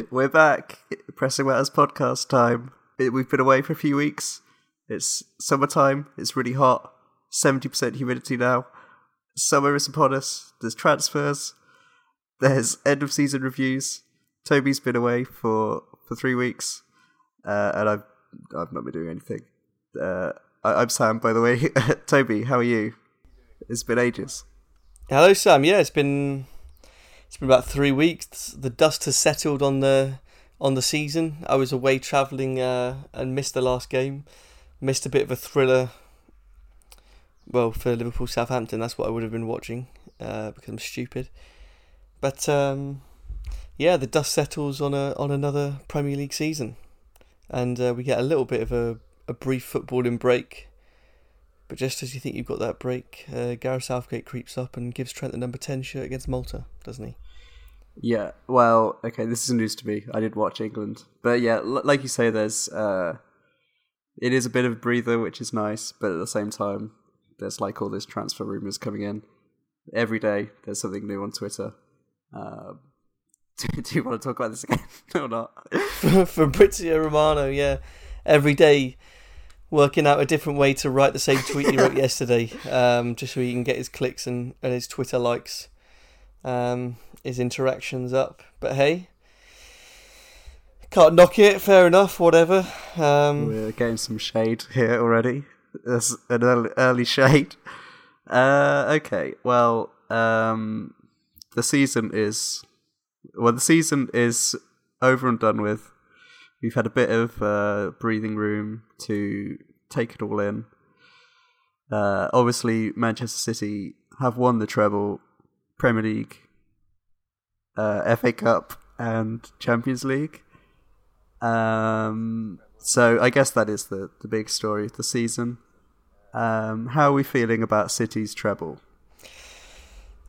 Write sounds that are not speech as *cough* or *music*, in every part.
*laughs* we're back. Pressing Matters podcast time. We've been away for a few weeks. It's summertime. It's really hot. 70% humidity now. Summer is upon us. There's transfers. There's end of season reviews. Toby's been away for, for three weeks. Uh, and I've, I've not been doing anything. Uh, I, I'm Sam, by the way. *laughs* Toby, how are you? It's been ages. Hello, Sam. Yeah, it's been it's been about three weeks. The dust has settled on the on the season. I was away travelling uh, and missed the last game. Missed a bit of a thriller. Well, for Liverpool Southampton, that's what I would have been watching uh, because I'm stupid. But um, yeah, the dust settles on a on another Premier League season, and uh, we get a little bit of a, a brief footballing break. But just as you think you've got that break, uh, Gareth Southgate creeps up and gives Trent the number ten shirt against Malta, doesn't he? Yeah, well, okay, this is news to me. I did watch England, but yeah, l- like you say, there's uh, it is a bit of a breather, which is nice, but at the same time, there's like all these transfer rumors coming in every day. There's something new on Twitter. Uh, *laughs* do, do, you want to talk about this again *laughs* or not? *laughs* Fabrizio Romano, yeah, every day working out a different way to write the same tweet he wrote yesterday, um, just so he can get his clicks and, and his Twitter likes. Um, his interactions up. But hey, can't knock it. Fair enough. Whatever. Um, We're getting some shade here already. That's an early, early shade. Uh, okay. Well, um, the season is well. The season is over and done with. We've had a bit of uh, breathing room to take it all in. Uh, obviously, Manchester City have won the treble, Premier League, uh, FA Cup and Champions League. Um, so I guess that is the, the big story of the season. Um, how are we feeling about City's treble?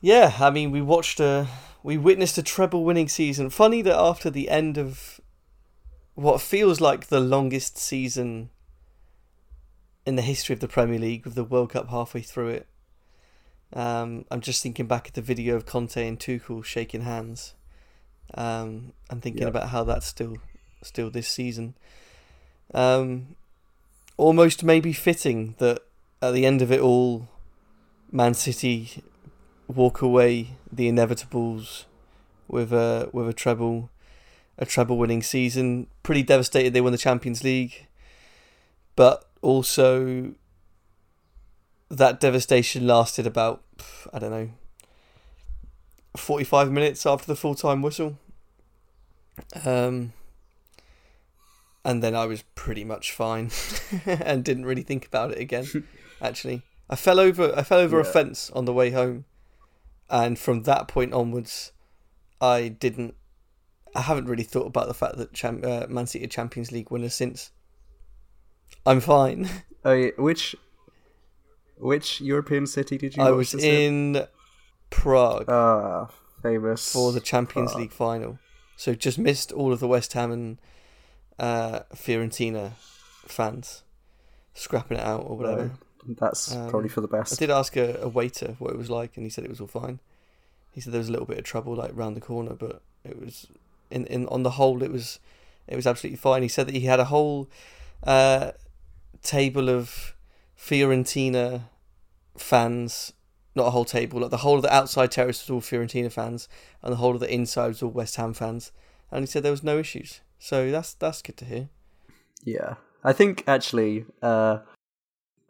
Yeah, I mean, we watched a, we witnessed a treble winning season. Funny that after the end of what feels like the longest season in the history of the Premier League, with the World Cup halfway through it, um, I'm just thinking back at the video of Conte and Tuchel shaking hands. Um, I'm thinking yep. about how that's still still this season. Um, almost maybe fitting that at the end of it all, Man City walk away the inevitables with a with a treble, a treble winning season. Pretty devastated they won the Champions League, but also that devastation lasted about I don't know 45 minutes after the full time whistle. Um, and then I was pretty much fine *laughs* and didn't really think about it again. *laughs* Actually, I fell over I fell over yeah. a fence on the way home, and from that point onwards, I didn't. I haven't really thought about the fact that Cham- uh, Man City Champions League winners since. I'm fine. *laughs* Oh, which which European city did you? I was in, Prague. Ah, famous for the Champions Prague. League final. So just missed all of the West Ham and uh, Fiorentina fans scrapping it out or whatever. that's um, probably for the best. I did ask a, a, waiter what it was like, and he said it was all fine. He said there was a little bit of trouble like round the corner, but it was in in on the whole it was it was absolutely fine. He said that he had a whole uh, table of Fiorentina fans, not a whole table, like the whole of the outside terrace was all Fiorentina fans, and the whole of the inside was all West Ham fans. And he said there was no issues, so that's that's good to hear. Yeah, I think actually, uh,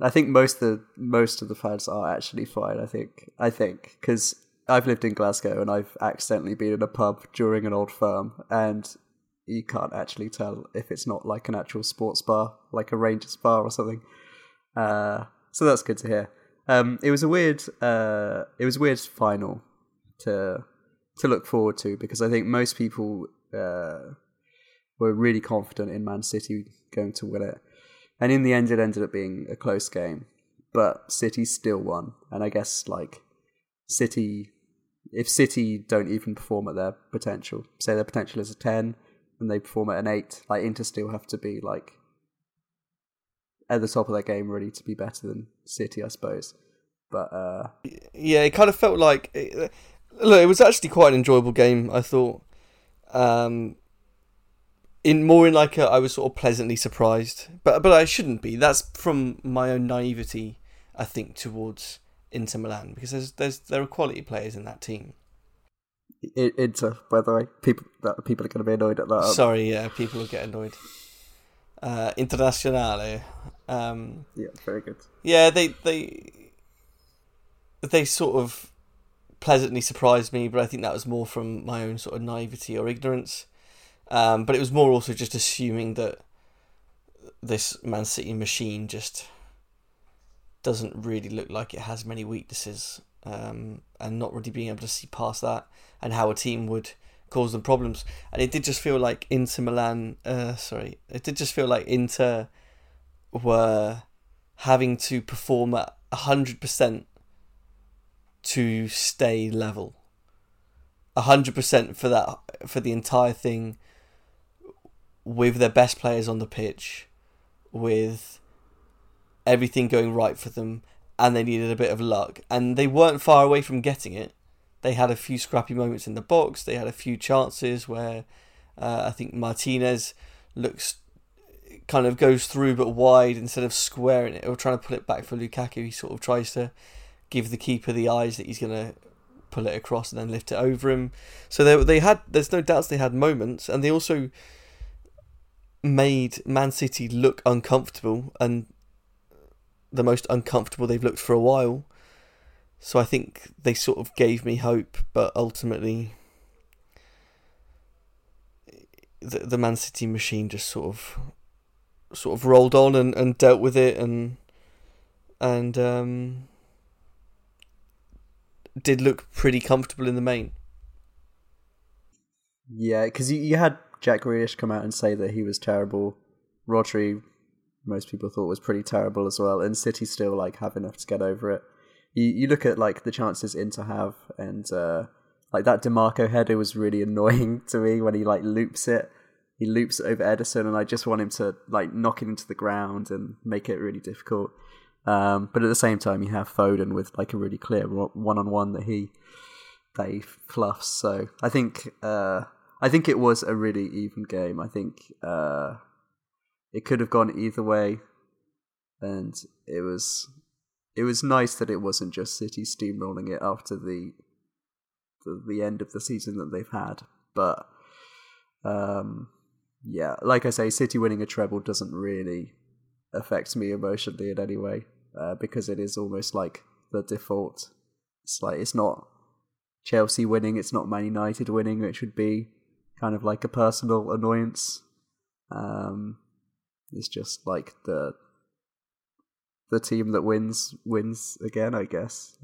I think most of the most of the fans are actually fine. I think I think because I've lived in Glasgow and I've accidentally been in a pub during an old firm, and you can't actually tell if it's not like an actual sports bar, like a Rangers bar or something. Uh, so that's good to hear. Um, it was a weird, uh, it was weird final to to look forward to because I think most people uh, were really confident in Man City going to win it, and in the end, it ended up being a close game. But City still won, and I guess like City, if City don't even perform at their potential, say their potential is a ten, and they perform at an eight, like Inter still have to be like at the top of their game, ready to be better than City, I suppose. But uh, yeah, it kind of felt like it, look, it was actually quite an enjoyable game. I thought. Um, in more in like a, I was sort of pleasantly surprised, but but I shouldn't be. That's from my own naivety, I think, towards Inter Milan because there's there's there are quality players in that team. Inter, by the way, people that people are going to be annoyed at that. Sorry, yeah, people will get annoyed. Uh, Internazionale. Um, yeah, very good. Yeah, they they they sort of pleasantly surprised me, but I think that was more from my own sort of naivety or ignorance. Um, but it was more also just assuming that this Man City machine just doesn't really look like it has many weaknesses, um, and not really being able to see past that and how a team would cause them problems. And it did just feel like Inter Milan, uh, sorry, it did just feel like Inter were having to perform at hundred percent to stay level. hundred percent for that for the entire thing with their best players on the pitch, with everything going right for them, and they needed a bit of luck. And they weren't far away from getting it. They had a few scrappy moments in the box. They had a few chances where uh, I think Martinez looks kind of goes through but wide instead of squaring it or trying to pull it back for Lukaku. He sort of tries to give the keeper the eyes that he's going to pull it across and then lift it over him. So they they had there's no doubts they had moments and they also made Man City look uncomfortable and the most uncomfortable they've looked for a while. So I think they sort of gave me hope, but ultimately the the Man City machine just sort of sort of rolled on and, and dealt with it and and um, did look pretty comfortable in the main. Yeah, because you, you had Jack Grealish come out and say that he was terrible. Rodri, most people thought was pretty terrible as well, and City still like have enough to get over it. You you look at like the chances Inter have, and uh, like that Dimarco header was really *laughs* annoying to me when he like loops it. He loops it over Ederson, and I just want him to like knock it into the ground and make it really difficult. Um, but at the same time, you have Foden with like a really clear one on one that he that he fluffs. So I think uh, I think it was a really even game. I think uh, it could have gone either way, and it was it was nice that it wasn't just City steamrolling it after the the, the end of the season that they've had. But um, yeah, like I say, City winning a treble doesn't really affect me emotionally in any way uh, because it is almost like the default. It's like it's not Chelsea winning, it's not Man United winning, which would be kind of like a personal annoyance. Um, it's just like the the team that wins wins again, I guess.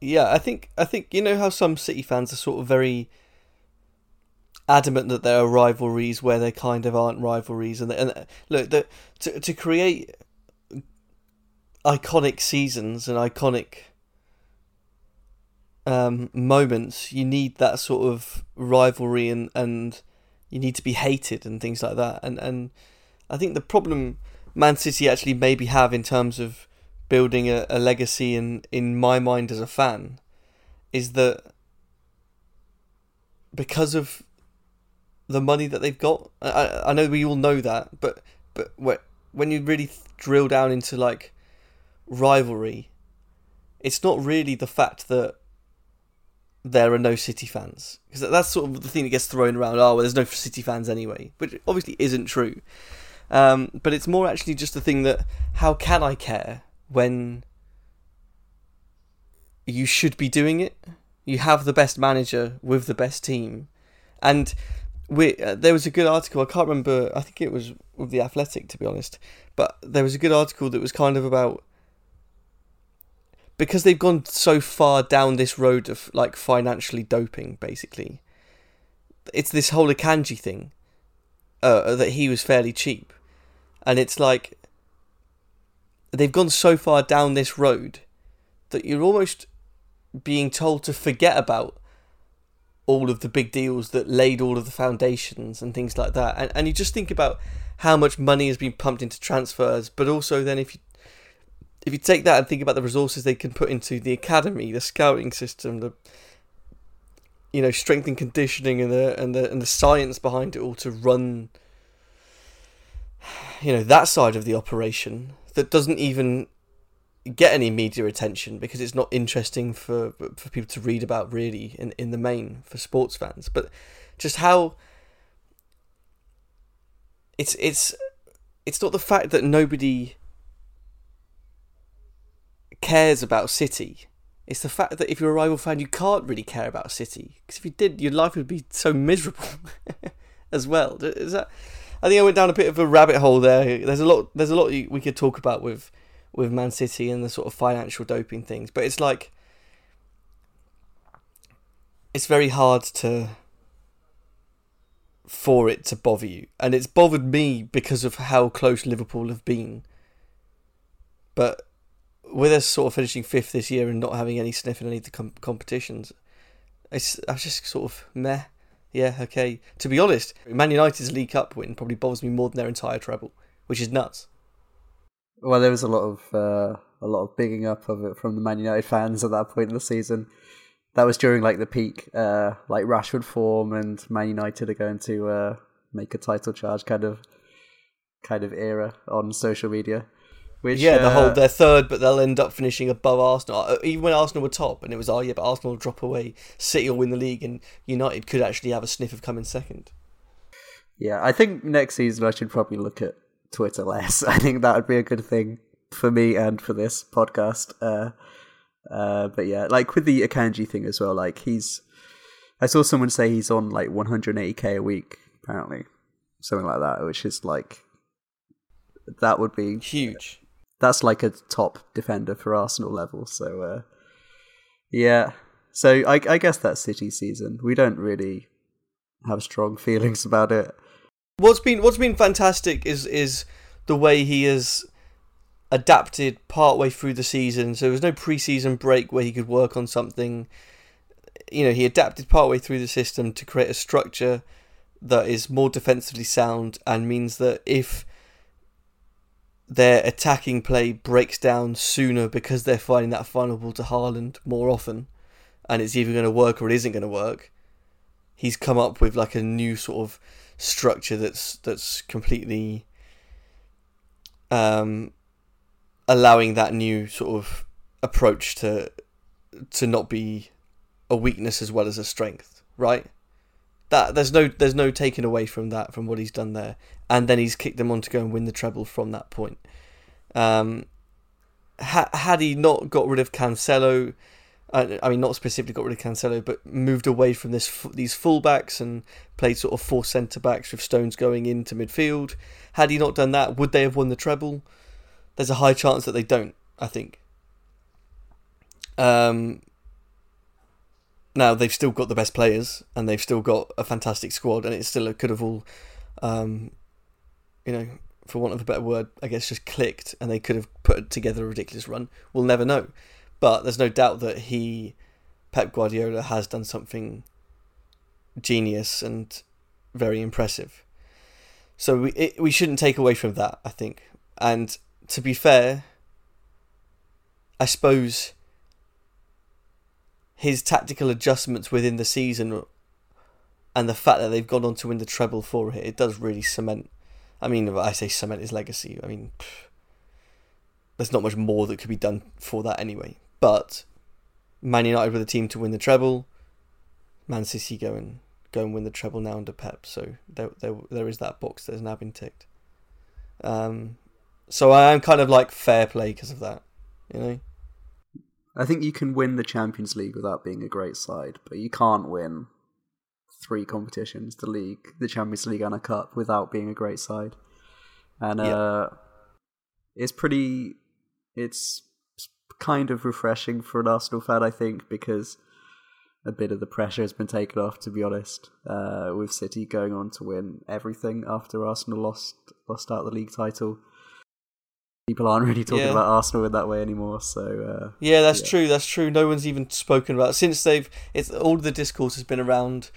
Yeah, I think I think you know how some City fans are sort of very adamant that there are rivalries where there kind of aren't rivalries, and, and look, the, to to create iconic seasons and iconic um, moments, you need that sort of rivalry and, and you need to be hated and things like that. And and I think the problem Man City actually maybe have in terms of building a, a legacy in, in my mind as a fan is that because of the money that they've got, I, I know we all know that, but but when you really drill down into like rivalry, it's not really the fact that there are no City fans because that's sort of the thing that gets thrown around. Oh, well, there's no City fans anyway, which obviously isn't true. Um, but it's more actually just the thing that how can I care when you should be doing it? You have the best manager with the best team, and we, uh, there was a good article. I can't remember. I think it was with the Athletic, to be honest. But there was a good article that was kind of about because they've gone so far down this road of like financially doping, basically. It's this whole Akanji thing uh, that he was fairly cheap, and it's like they've gone so far down this road that you're almost being told to forget about all of the big deals that laid all of the foundations and things like that. And and you just think about how much money has been pumped into transfers, but also then if you if you take that and think about the resources they can put into the academy, the scouting system, the you know strength and conditioning and the and the and the science behind it all to run *sighs* you know that side of the operation that doesn't even get any media attention because it's not interesting for for people to read about really in in the main for sports fans but just how it's it's it's not the fact that nobody cares about City. It's the fact that if you're a rival fan, you can't really care about City because if you did, your life would be so miserable *laughs* as well. Is that? I think I went down a bit of a rabbit hole there. There's a lot. There's a lot we could talk about with with Man City and the sort of financial doping things, but it's like it's very hard to for it to bother you, and it's bothered me because of how close Liverpool have been. But with us sort of finishing fifth this year and not having any sniff in any of the com- competitions, it's I just sort of meh. Yeah, okay. To be honest, Man United's League Cup win probably bothers me more than their entire treble, which is nuts. Well, there was a lot of uh, a lot of bigging up of it from the Man United fans at that point in the season. That was during like the peak, uh, like Rashford form, and Man United are going to uh, make a title charge kind of kind of era on social media. Which, yeah, the whole uh, they're third, but they'll end up finishing above Arsenal. Uh, even when Arsenal were top, and it was oh yeah, but Arsenal will drop away, City will win the league, and United could actually have a sniff of coming second. Yeah, I think next season I should probably look at Twitter less. *laughs* I think that would be a good thing for me and for this podcast. Uh, uh, but yeah, like with the Akanji thing as well. Like he's, I saw someone say he's on like 180k a week apparently, something like that, which is like that would be huge that's like a top defender for Arsenal level. So uh, yeah, so I, I guess that's City season. We don't really have strong *laughs* feelings about it. What's been what's been fantastic is is the way he has adapted part way through the season. So there was no preseason break where he could work on something. You know, he adapted part way through the system to create a structure that is more defensively sound and means that if their attacking play breaks down sooner because they're finding that final ball to Haaland more often, and it's either going to work or it isn't going to work. He's come up with like a new sort of structure that's that's completely um, allowing that new sort of approach to to not be a weakness as well as a strength, right? That there's no there's no taking away from that from what he's done there, and then he's kicked them on to go and win the treble from that point. Um, ha- had he not got rid of Cancelo, uh, I mean not specifically got rid of Cancelo, but moved away from this these fullbacks and played sort of four centre backs with Stones going into midfield. Had he not done that, would they have won the treble? There's a high chance that they don't. I think. Um, now they've still got the best players and they've still got a fantastic squad, and it still could have all um, you know, for want of a better word, I guess just clicked and they could have put together a ridiculous run. We'll never know. But there's no doubt that he, Pep Guardiola, has done something genius and very impressive. So we it, we shouldn't take away from that, I think. And to be fair, I suppose his tactical adjustments within the season and the fact that they've gone on to win the treble for it, it does really cement I mean, I say cement his legacy. I mean, pff, there's not much more that could be done for that anyway. But Man United were the team to win the treble. Man City go and go and win the treble now under Pep. So there, there, there is that box that has now been ticked. Um, so I am kind of like fair play because of that, you know. I think you can win the Champions League without being a great side, but you can't win three competitions the league, the Champions League, and a cup without being a great side. And uh, it's pretty, it's kind of refreshing for an Arsenal fan, I think, because a bit of the pressure has been taken off, to be honest, uh, with City going on to win everything after Arsenal lost lost out the league title. People aren't really talking yeah. about Arsenal in that way anymore. So uh, yeah, that's yeah. true. That's true. No one's even spoken about it. since they've. It's all the discourse has been around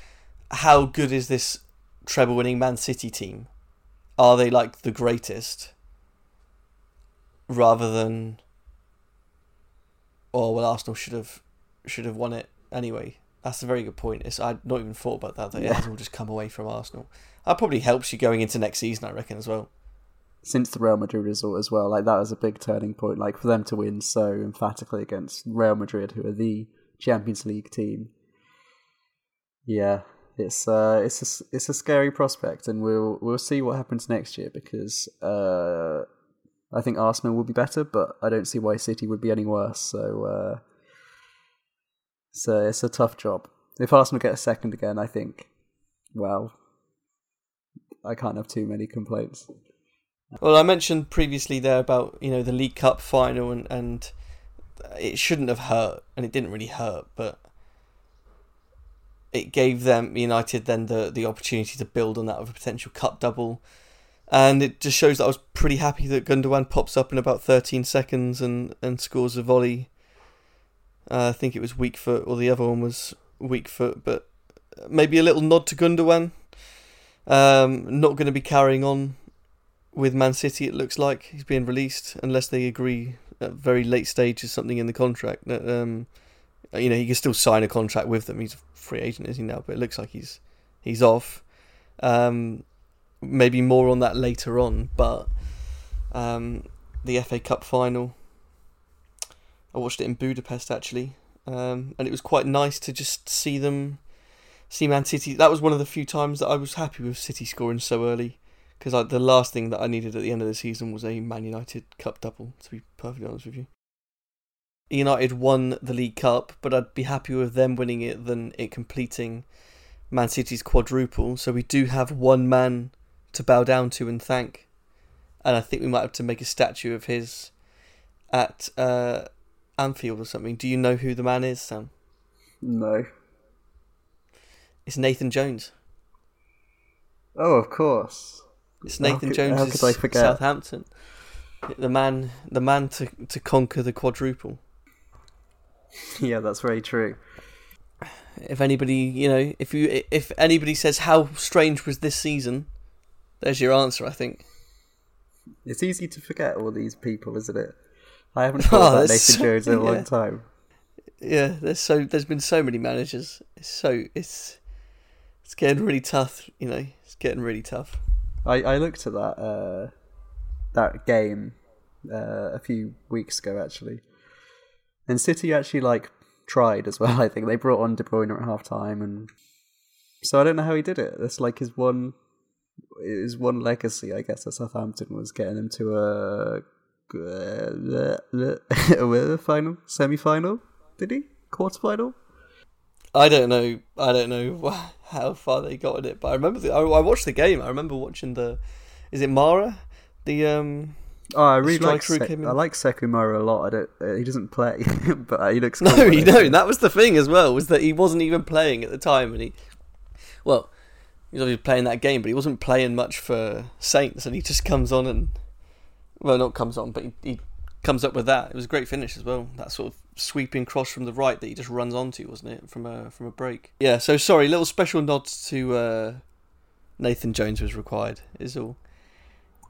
how good is this treble winning Man City team? Are they like the greatest? Rather than oh well Arsenal should have should have won it anyway. That's a very good point. It's, I'd not even thought about that. That it Yeah. has all just come away from Arsenal. That probably helps you going into next season, I reckon, as well. Since the Real Madrid result as well, like that was a big turning point. Like for them to win so emphatically against Real Madrid, who are the Champions League team. Yeah, it's uh, it's a, it's a scary prospect, and we'll we'll see what happens next year because uh, I think Arsenal will be better, but I don't see why City would be any worse. So uh, so it's a tough job. If Arsenal get a second again, I think, well, I can't have too many complaints. Well, I mentioned previously there about you know the League Cup final and and it shouldn't have hurt, and it didn't really hurt, but it gave them United then the the opportunity to build on that with a potential cup double, and it just shows that I was pretty happy that Gundogan pops up in about 13 seconds and and scores a volley. Uh, I think it was weak foot, or the other one was weak foot, but maybe a little nod to Gundogan. Um, not going to be carrying on with Man City, it looks like he's being released unless they agree at very late stages something in the contract that um, you know he can still sign a contract with them. He's a free agent, is he now? But it looks like he's he's off. Um, maybe more on that later on, but um, the FA Cup final. I watched it in Budapest actually, um, and it was quite nice to just see them, see Man City. That was one of the few times that I was happy with City scoring so early because the last thing that I needed at the end of the season was a Man United Cup double. To be perfectly honest with you, United won the League Cup, but I'd be happier with them winning it than it completing Man City's quadruple. So we do have one man to bow down to and thank, and I think we might have to make a statue of his at uh, Anfield or something. Do you know who the man is, Sam? No. It's Nathan Jones. Oh, of course. It's Nathan Jones. how could I forget? Southampton. The man, the man to to conquer the quadruple. *laughs* Yeah, that's very true. If anybody, you know, if you if anybody says how strange was this season, there's your answer. I think. It's easy to forget all these people, isn't it? I haven't *laughs* Oh, thought about there's Nathan so- Jones in a yeah. long time. Yeah, there's so there's been so many managers. It's so it's it's getting really tough. You know, it's getting really tough. I, I looked at that uh, that game uh, a few weeks ago actually, and City actually like tried as well. *laughs* I think they brought on De Bruyne at half time, and so I don't know how he did it. That's like his one his one legacy, I guess, at Southampton was getting them to a *laughs* uh, final, semi final. Did he quarter final? I don't know. I don't know *laughs* how far they got in it, but I remember. The, I, I watched the game. I remember watching the. Is it Mara? The um. Oh, I really like Se-. I like Sekou Mara a lot. I don't. Uh, he doesn't play, *laughs* but uh, he looks. No, cool when you don't. That was the thing as well. Was that he wasn't even playing at the time, and he. Well, he was obviously playing that game, but he wasn't playing much for Saints, and he just comes on and. Well, not comes on, but he, he comes up with that. It was a great finish as well. That sort of sweeping cross from the right that he just runs onto, wasn't it, from a from a break? Yeah. So sorry, little special nods to uh, Nathan Jones was required. Is all.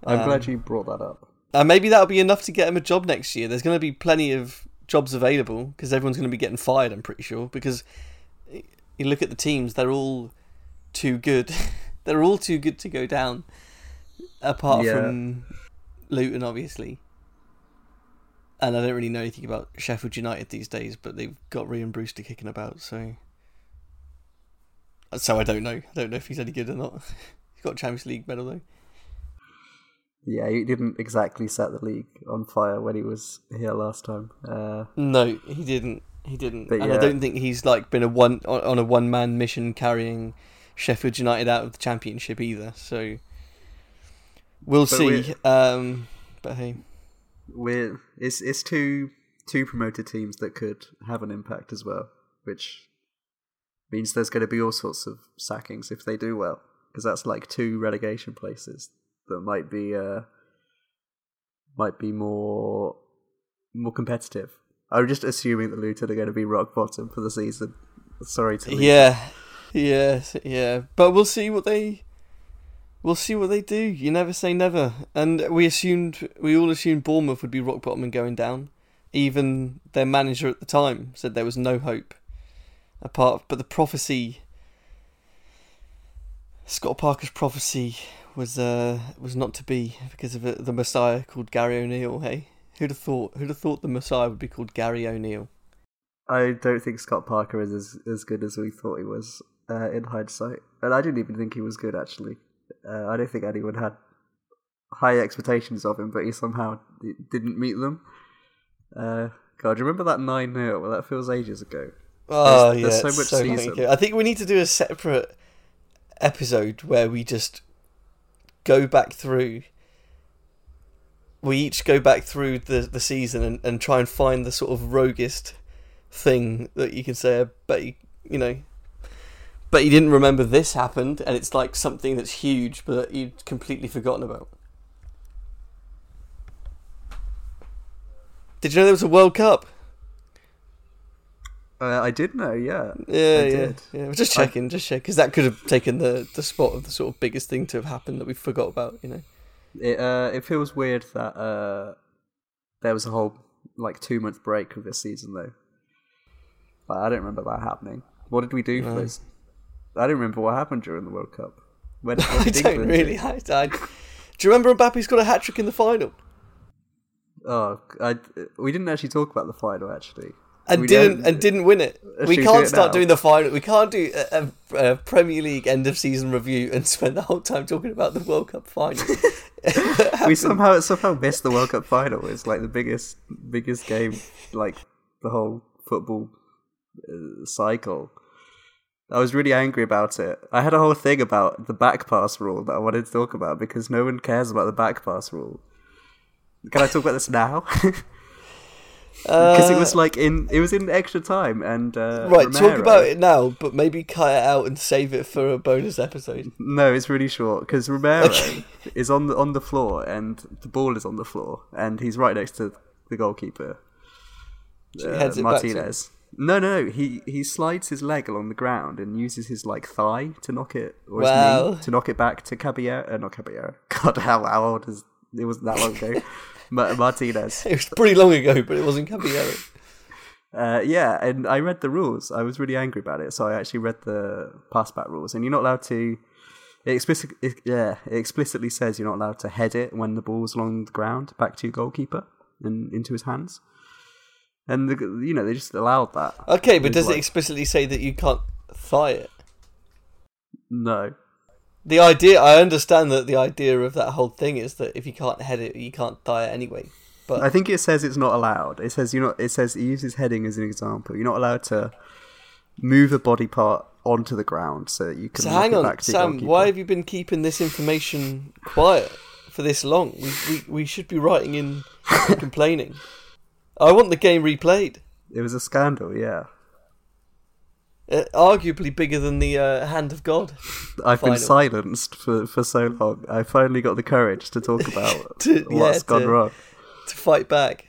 I'm Um, glad you brought that up. And maybe that'll be enough to get him a job next year. There's going to be plenty of jobs available because everyone's going to be getting fired. I'm pretty sure because you look at the teams; they're all too good. *laughs* they're all too good to go down. Apart Yeah. from Luton, obviously. And I don't really know anything about Sheffield United these days, but they've got Ryan Brewster kicking about, so. So I don't know. I don't know if he's any good or not. *laughs* he's got a Champions League medal though. Yeah, he didn't exactly set the league on fire when he was here last time. Uh, No, he didn't. He didn't, and I don't think he's like been a one on on a one man mission carrying Sheffield United out of the Championship either. So we'll But see. Um, but hey, we're it's it's two two promoted teams that could have an impact as well, which means there's going to be all sorts of sackings if they do well, because that's like two relegation places that might be uh might be more more competitive. I'm just assuming that Luton are going to be rock bottom for the season. Sorry to yeah, yeah, yeah. But we'll see what they. We'll see what they do. You never say never. And we assumed, we all assumed Bournemouth would be rock bottom and going down. Even their manager at the time said there was no hope. apart. But the prophecy, Scott Parker's prophecy, was uh was not to be because of a, the Messiah called Gary O'Neill. Hey, who'd have thought? Who'd have thought the Messiah would be called Gary O'Neill? I don't think Scott Parker is as, as good as we thought he was uh, in hindsight, and I didn't even think he was good actually. Uh, I don't think anyone had high expectations of him, but he somehow didn't meet them. Uh, God, do you remember that nine 0 Well, that feels ages ago. Oh There's- yeah, there's so much so season. I think we need to do a separate episode where we just go back through. We each go back through the the season and, and try and find the sort of roguest thing that you can say. but you, you know. But you didn't remember this happened, and it's like something that's huge, but you'd completely forgotten about. Did you know there was a World Cup? Uh, I did know, yeah. Yeah, I yeah, did. yeah. Just I- checking, just check, because that could have taken the the spot of the sort of biggest thing to have happened that we forgot about. You know. It uh, it feels weird that uh, there was a whole like two month break of this season though. Like, I don't remember that happening. What did we do for No. this? I don't remember what happened during the World Cup. When, *laughs* when I don't really. I, I, do you remember Mbappe's got a hat trick in the final Oh, I, we didn't actually talk about the final actually. And We didn't and didn't win it? We can't start doing the final. We can't do a, a, a Premier League end of season review and spend the whole time talking about the World Cup final. *laughs* we somehow somehow missed the World Cup final. It's like the biggest biggest game, like the whole football uh, cycle. I was really angry about it. I had a whole thing about the back pass rule that I wanted to talk about because no one cares about the back pass rule. Can I talk about this now? *laughs* Because it was like in it was in extra time and uh, right, talk about it now, but maybe cut it out and save it for a bonus episode. No, it's really short because Romero Okay. *laughs* is on the on the floor and the ball is on the floor and he's right next to the goalkeeper, So uh, heads it back to. Martinez. No, no, no. He he slides his leg along the ground and uses his like thigh to knock it or his knee to knock it back to Caballero. Uh, not Caballero. *laughs* God, how how old is it? Wasn't that long ago. Ma- *laughs* Martinez. It was pretty long ago, but it wasn't Caballero. Uh, yeah, and I read the rules. I was really angry about it, so I actually read the pass back rules, and you're not allowed to. It explicitly, it, yeah, it explicitly says you're not allowed to head it when the ball's along the ground back to your goalkeeper and into his hands. And the, you know they just allowed that. Okay, but does it explicitly say that you can't thigh it? No, The idea, I understand that the idea of that whole thing is that if you can't head it, you can't it anyway. But I think it says it's not allowed. It says you're not. It says it uses heading as an example. You're not allowed to move a body part onto the ground so that you can. so hang on, Sam, why have you been keeping this information quiet for this long? We we, we should be writing in and *laughs* complaining. I want the game replayed. It was a scandal. Yeah, Uh, arguably bigger than the uh, Hand of God. *laughs* I've been silenced for, for so long. I finally got the courage to talk *laughs* about To- what's yeah, gone to- wrong. To fight back.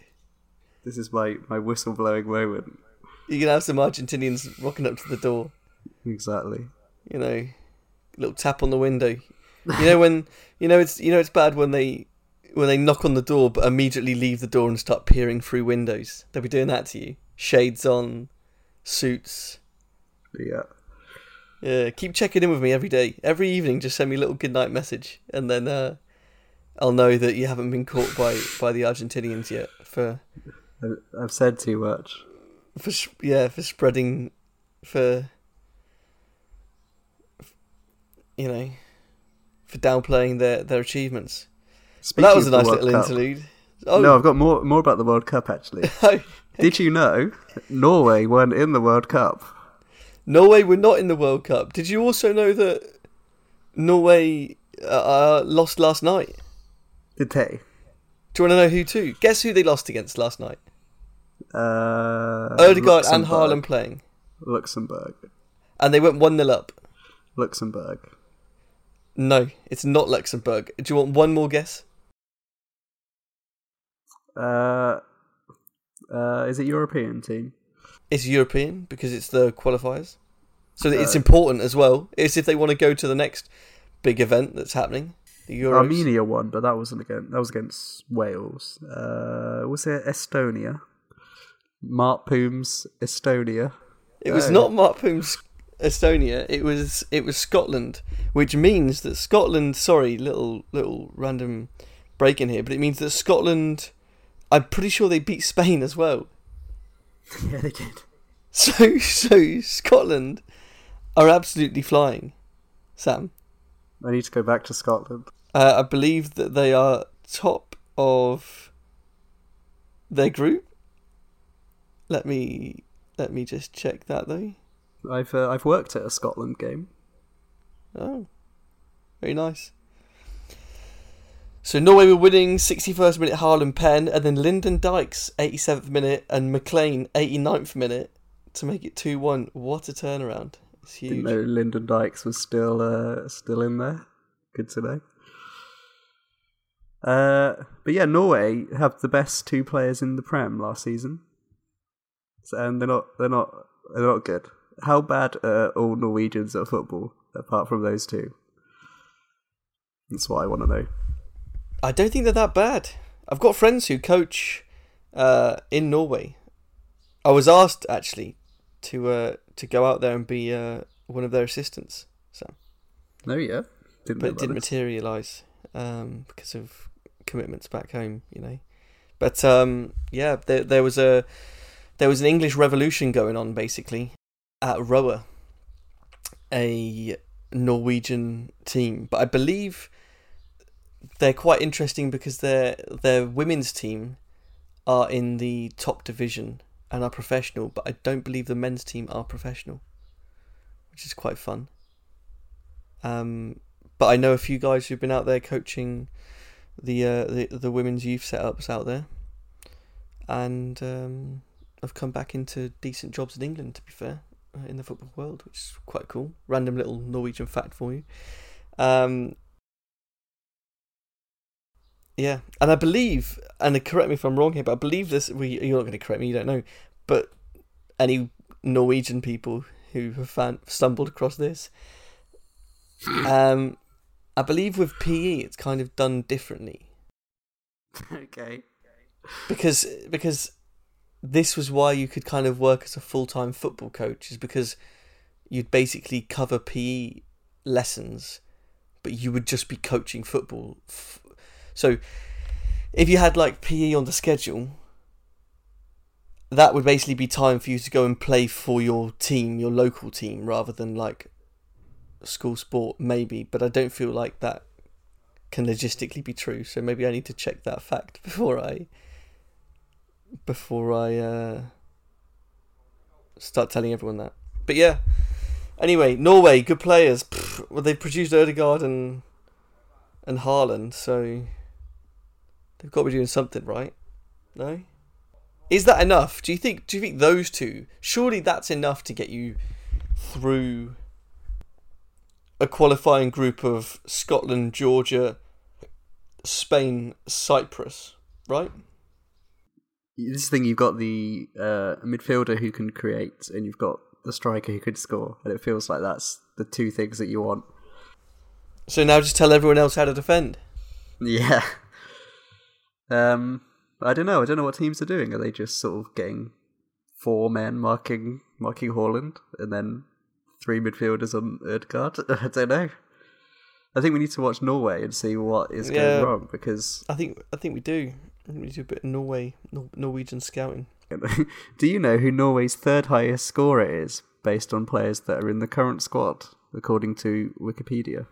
This is my, my whistleblowing moment. You're going to have some Argentinians rocking up to the door. Exactly. you know, little tap on the window. You know when *laughs* you know it's you know it's bad when they when they knock on the door but immediately leave the door and start peering through windows. They'll be doing that to you. Shades on, suits. Yeah. Yeah, keep checking in with me every day. Every evening just send me a little goodnight message and then uh, I'll know that you haven't been caught by by the Argentinians yet for I've said too much. for yeah, for spreading for you know, for downplaying their their achievements. Well, that was a nice little Cup- interlude. Oh, No, I've got more more about the World Cup actually. *laughs* Did you know Norway weren't in the World Cup? Norway were not in the World Cup. Did you also know that Norway uh, uh, lost last night? Did they? Do you want to know who too? Guess who they lost against last night? Uh, Odegaard and Luxembourg. Haaland playing, Luxembourg. and they went one 0 up. Luxembourg. No, it's not Luxembourg. Do you want one more guess? Uh, uh, is it European team? It's European because it's the qualifiers. So it's important as well. It's if they want to go to the next big event that's happening, the Euros. Armenia won, but that wasn't against. That was against Wales. Uh, was it Estonia? Mart Poom's Estonia. It was Oh. not Pooms Estonia. It was it was Scotland, which means that Scotland. Sorry, little little random break in here, but it means that Scotland. I'm pretty sure they beat Spain as well. *laughs* yeah, they did. So so Scotland are absolutely flying. Sam, I need to go back to Scotland. uh, I believe that they are top of their group. Let me let me just check that though. I've uh, I've worked at a Scotland game. Oh, very nice. So Norway were winning 61st minute Haaland pen, and then Lyndon Dykes 87th minute, and McLean 89th minute to make it 2-1. What a turnaround! It's Didn't huge. know Lyndon Dykes was still uh, still in there. Good to know. Uh, but yeah, Norway have the best two players in the Prem last season, So- and they're not they're not they're not good. How bad are all Norwegians at football apart from those two? That's what I want to know. I don't think they're that bad. I've got friends who coach uh, in Norway. I was asked actually to uh, to go out there and be uh, one of their assistants. So. No, yeah, didn't but it didn't materialize um, because of commitments back home, you know. But um, yeah, there there was a there was an English revolution going on basically at Roa, a Norwegian team. But I believe they're quite interesting because their their women's team are in the top division and are professional, but I don't believe the men's team are professional, which is quite fun. Um, but I know a few guys who've been out there coaching the uh, the the women's youth setups out there, and um, have come back into decent jobs in England. To be fair, uh, in the football world, which is quite cool. Random little Norwegian fact for you. Um, yeah, and I believe, and correct me if I'm wrong here, but I believe this. Well, you're not going to correct me. You don't know, but any Norwegian people who have found, stumbled across this, *clears throat* um, I believe with PE it's kind of done differently okay. because because this was why you could kind of work as a full time football coach is because you'd basically cover PE lessons, but you would just be coaching football. F- So if you had like PE on the schedule, that would basically be time for you to go and play for your team, your local team, rather than like school sport, maybe. But I don't feel like that can logistically be true. So maybe I need to check that fact *laughs* before I before I uh, start telling everyone that. But yeah. Anyway, Norway, good players. Pfft, well, they've produced Odegaard and and Haaland, so they've got to be doing something, right? No. Is that enough? Do you think? Do you think those two? Surely that's enough to get you through a qualifying group of Scotland, Georgia, Spain, Cyprus, right? This thing you've got the uh, midfielder who can create, and you've got the striker who could score, and it feels like that's the two things that you want. So now just tell everyone else how to defend. *laughs* Yeah. Um, I don't know. I don't know what teams are doing. Are they just sort of getting four men marking marking Haaland, and then three midfielders on Ødegaard? *laughs* I don't know. I think we need to watch Norway and see what is Yeah. going wrong because I think I think we do. I think we do a bit of Norway, Norwegian scouting. *laughs* do you know who Norway's third highest scorer is based on players that are in the current squad, according to Wikipedia?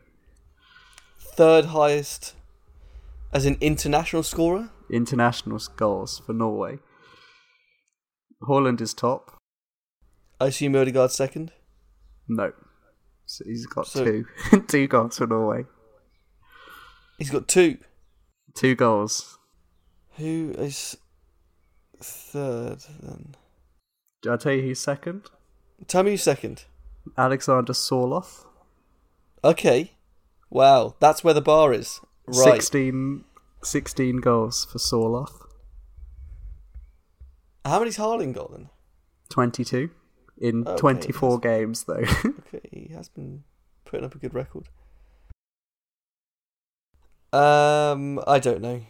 Third highest as an international scorer. International goals for Norway. Haaland is top. I assume Odegaard second. No. So he's got So- two. *laughs* two goals for Norway. He's got two. Two goals. Who is third then? Did I tell you who's second? Tell me who's second. Alexander Sorloth. Okay. Wow, that's where the bar is. Right. 16, 16 goals for Sorloth. How many's Haaland got then? 22 in Okay, 24 games, though. *laughs* Okay, he has been putting up a good record. Um, I don't know.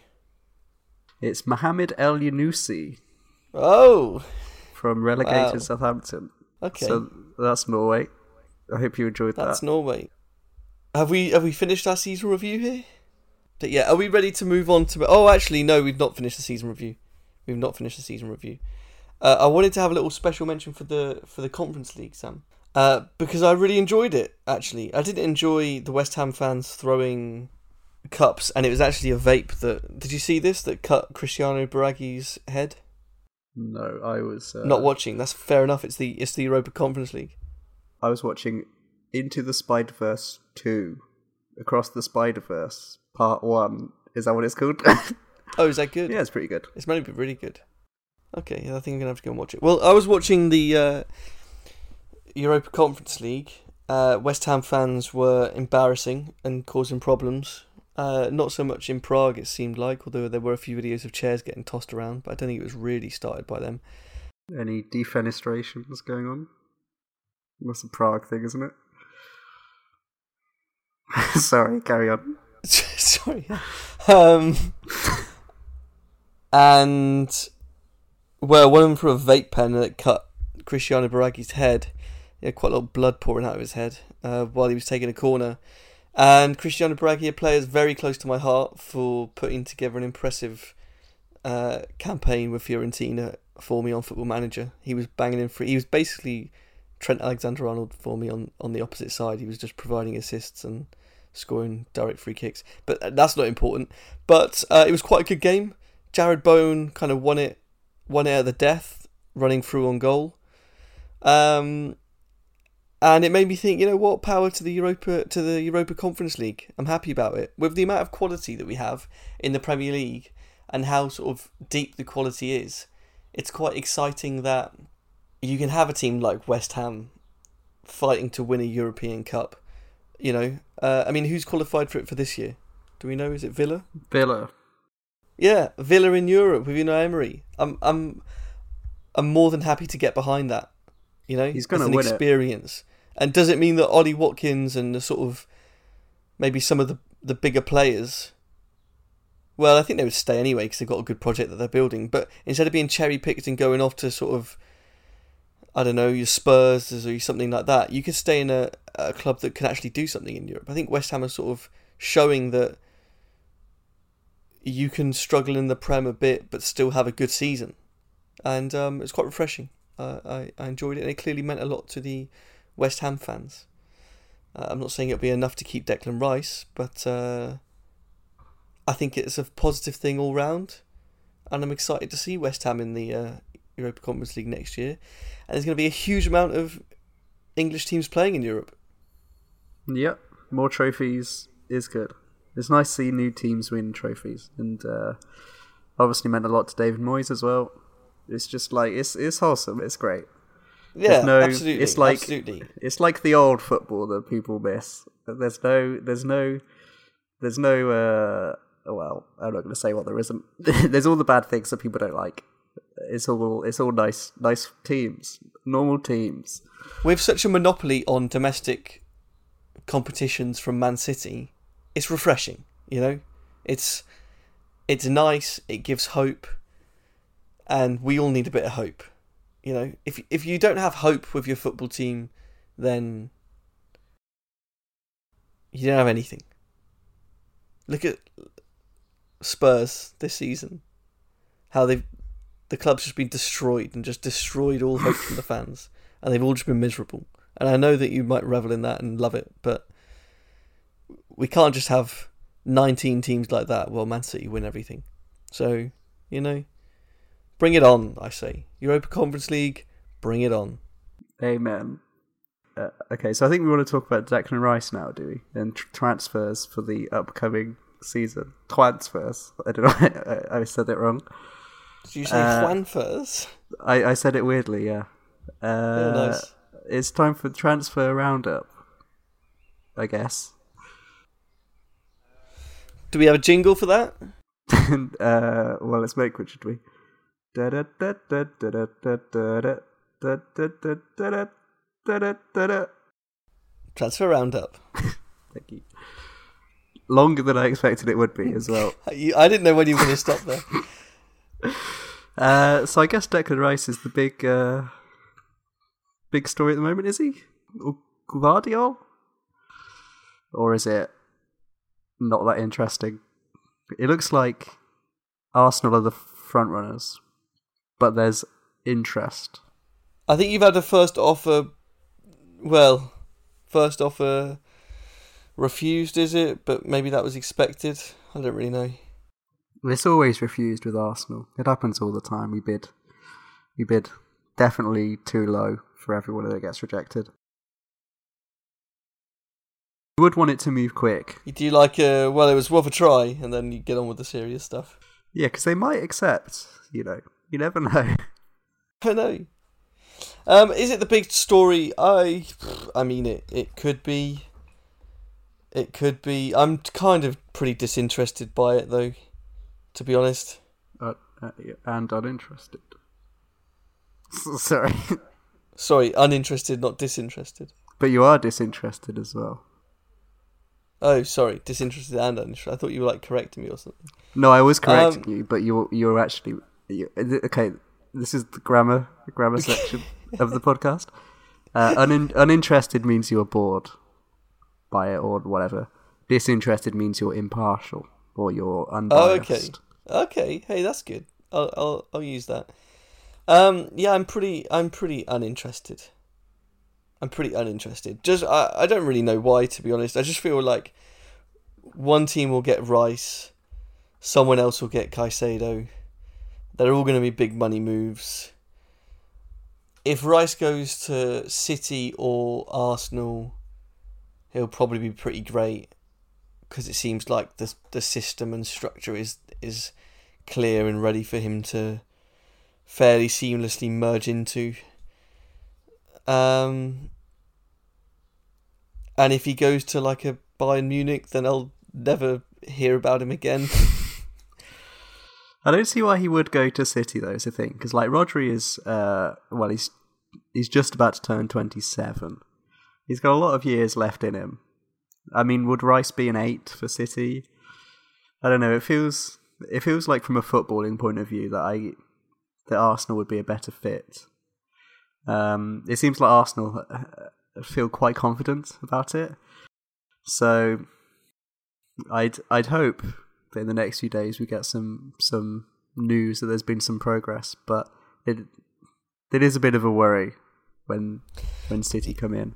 it's Mohamed Elyounoussi Oh, from relegated Wow. Southampton. Okay, So that's Norway. I hope you enjoyed that's that. That's Norway. Have we have we finished our season review here? But yeah, are we ready to move on to? Oh, actually, no, we've not finished the season review. We've not finished the season review. Uh, I wanted to have a little special mention for the for the Conference League, Sam, uh, because I really enjoyed it. Actually, I didn't enjoy the West Ham fans throwing cups, and it was actually a vape that. Did you see this? That cut Cristiano Biraghi's head. No, I was uh, Not watching. That's fair enough. It's the it's the Europa Conference League. I was watching Into the Spider Verse two, Across the Spider Verse Part One. Is that what it's called? *laughs* Oh, is that good? yeah, it's pretty good. It's meant to be really good. Okay, yeah, I think I'm gonna have to go and watch it. Well, I was watching the uh, Europa Conference League. Uh, West Ham fans were embarrassing and causing problems. Uh, not so much in Prague, it seemed like, although there were a few videos of chairs getting tossed around. But I don't think it was really started by them. Any defenestration was going on? That's a Prague thing, isn't it? *laughs* Sorry, carry on. Sorry. Um, and well, one of them threw a vape pen that cut Cristiano Biraghi's head. He had quite a lot of blood pouring out of his head uh, while he was taking a corner. And Cristiano Biraghi, a player is very close to my heart for putting together an impressive uh, campaign with Fiorentina for me on Football Manager. He was banging in free. He was basically Trent Alexander-Arnold for me on, on the opposite side. He was just providing assists and scoring direct free kicks. But that's not important. But uh, it was quite a good game. Jarrod Bowen kind of won it, won it at the death, running through on goal. Um, and it made me think, you know what? Power to the Europa to the Europa Conference League. I'm happy about it with the amount of quality that we have in the Premier League and how sort of deep the quality is. It's quite exciting that you can have a team like West Ham fighting to win a European Cup. You know, uh, I mean, who's qualified for it for this year? Do we know? Is it Villa? Villa. Yeah, Villa in Europe with Unai Emery. I'm, I'm, I'm more than happy to get behind that. You know, He's It's an it. experience. And does it mean that Ollie Watkins and the sort of maybe some of the the bigger players? Well, I think they would stay anyway because they've got a good project that they're building. But instead of being cherry picked and going off to sort of, I don't know, your Spurs or something like that, you could stay in a, a club that can actually do something in Europe. I think West Ham are sort of showing that you can struggle in the Prem a bit but still have a good season, and um, it's quite refreshing. Uh, I I enjoyed it, and it clearly meant a lot to the West Ham fans. Uh, I'm not saying it'll be enough to keep Declan Rice, but uh, I think it's a positive thing all round, and I'm excited to see West Ham in the uh, Europa Conference League next year. And there's going to be a huge amount of English teams playing in Europe. Yep, more trophies is good. It's nice to see new teams win trophies, and uh, obviously meant a lot to David Moyes as well. It's just like it's it's wholesome. It's great. Yeah, no- absolutely. it's like- absolutely. It's like the old football that people miss. There's no, there's no, there's no. Uh, well, I'm not going to say what there isn't. *laughs* there's all the bad things that people don't like. It's all, it's all nice, nice teams, normal teams. With such a monopoly on domestic competitions from Man City, it's refreshing. You know, it's it's nice. It gives hope, and we all need a bit of hope. You know, if if you don't have hope with your football team, then you don't have anything. Look at Spurs this season. How they've the club's just been destroyed and just destroyed all hope from the fans, and they've all just been miserable. And I know that you might revel in that and love it, but we can't just have 19 teams like that. Well, Man City win everything, so you know, bring it on. I say Europa Conference League, bring it on. Amen. Uh, okay, so I think we want to talk about Declan Rice now, do we? And tr- transfers for the upcoming season. Transfers. I don't know. *laughs* I, I said it wrong. Did you say Uh, first? I, I said it weirdly. Yeah. Uh, Yeah, nice. It's time for transfer roundup. I guess. Do we have a jingle for that? uh, well, let's make one, should we? Transfer roundup. Thank you. Longer than I expected it would be as well. I didn't know when you were going to stop there. Uh, so I guess Declan Rice is the big, uh, big story at the moment, is he? Or Guardiol? Or is it not that interesting? It looks like Arsenal are the front runners, but there's interest. I think you've had a first offer. Well, first offer refused, is it? But maybe that was expected. I don't really know. It's always refused with Arsenal. It happens all the time. We bid, we bid definitely too low for everyone that gets rejected. You would want it to move quick. Do you do like a well, it was worth a try, and then you get on with the serious stuff. Yeah, because they might accept. You know, you never *laughs* know. I know. Um, is it the big story? I, I mean, it it could be. It could be. I'm kind of pretty disinterested by it, though. To be honest. Uh, uh, and uninterested. *laughs* Sorry. Sorry, uninterested, not disinterested. But you are disinterested as well. Oh, sorry, disinterested and uninterested. I thought you were like correcting me or something. No, I was correcting um, you, but you you were actually you, okay. This is the grammar the grammar section of the podcast. Uh, unin, uninterested means you're bored by it or whatever. Disinterested means you're impartial or you're unbiased. Oh, okay. Okay. Hey, that's good. I'll I'll I'll use that. Um, yeah, I'm pretty I'm pretty uninterested. I'm pretty uninterested. Just I, I don't really know why to be honest. I just feel like one team will get Rice, someone else will get Caicedo. They're all going to be big money moves. If Rice goes to City or Arsenal, he'll probably be pretty great because it seems like the the system and structure is is clear and ready for him to fairly seamlessly merge into. Um, and if he goes to like a Bayern Munich, then I'll never hear about him again. *laughs* I don't see why he would go to City though. Is the thing because like Rodri is, uh, well, he's he's just about to turn twenty seven. He's got a lot of years left in him. I mean, would Rice be an eight for City? I don't know. It feels it feels like from a footballing point of view that I that Arsenal would be a better fit. Um, it seems like Arsenal feel quite confident about it. So I'd I'd hope that in the next few days we get some some news that there's been some progress, but it it is a bit of a worry when when City come in.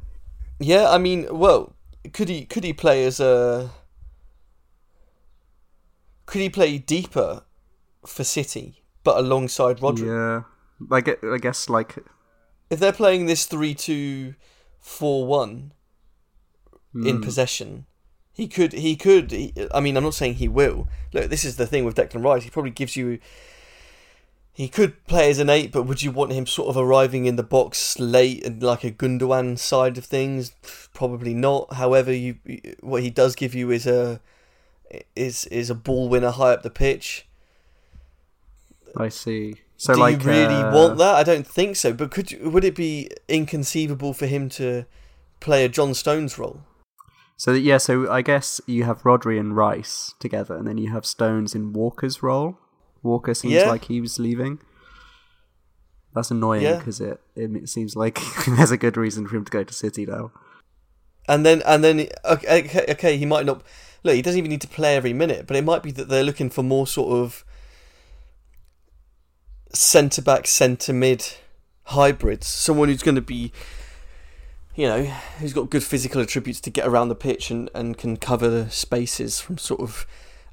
Yeah, I mean, well, could he could he play as a could he play deeper for City, but alongside Rodri? Yeah, I get. I guess like if they're playing this three two four one in hmm. possession. He could, he could. He, I mean, I'm not saying he will. Look, this is the thing with Declan Rice. He probably gives you. He could play as an eight, but would you want him sort of arriving in the box late and like a Gundogan side of things? Probably not. However, you what he does give you is a is is a ball winner high up the pitch. I see. So, do like, you really uh... want that? I don't think so. But could would it be inconceivable for him to play a John Stones role? So yeah, so I guess you have Rodri and Rice together, and then you have Stones in Walker's role. Walker seems yeah. like he was leaving. That's annoying because yeah. it, it seems like *laughs* there's a good reason for him to go to City now. And then and then okay, okay, he might not look. He doesn't even need to play every minute, but it might be that they're looking for more sort of centre back, centre mid hybrids. Someone who's going to be, you know, who's got good physical attributes to get around the pitch and, and can cover the spaces from sort of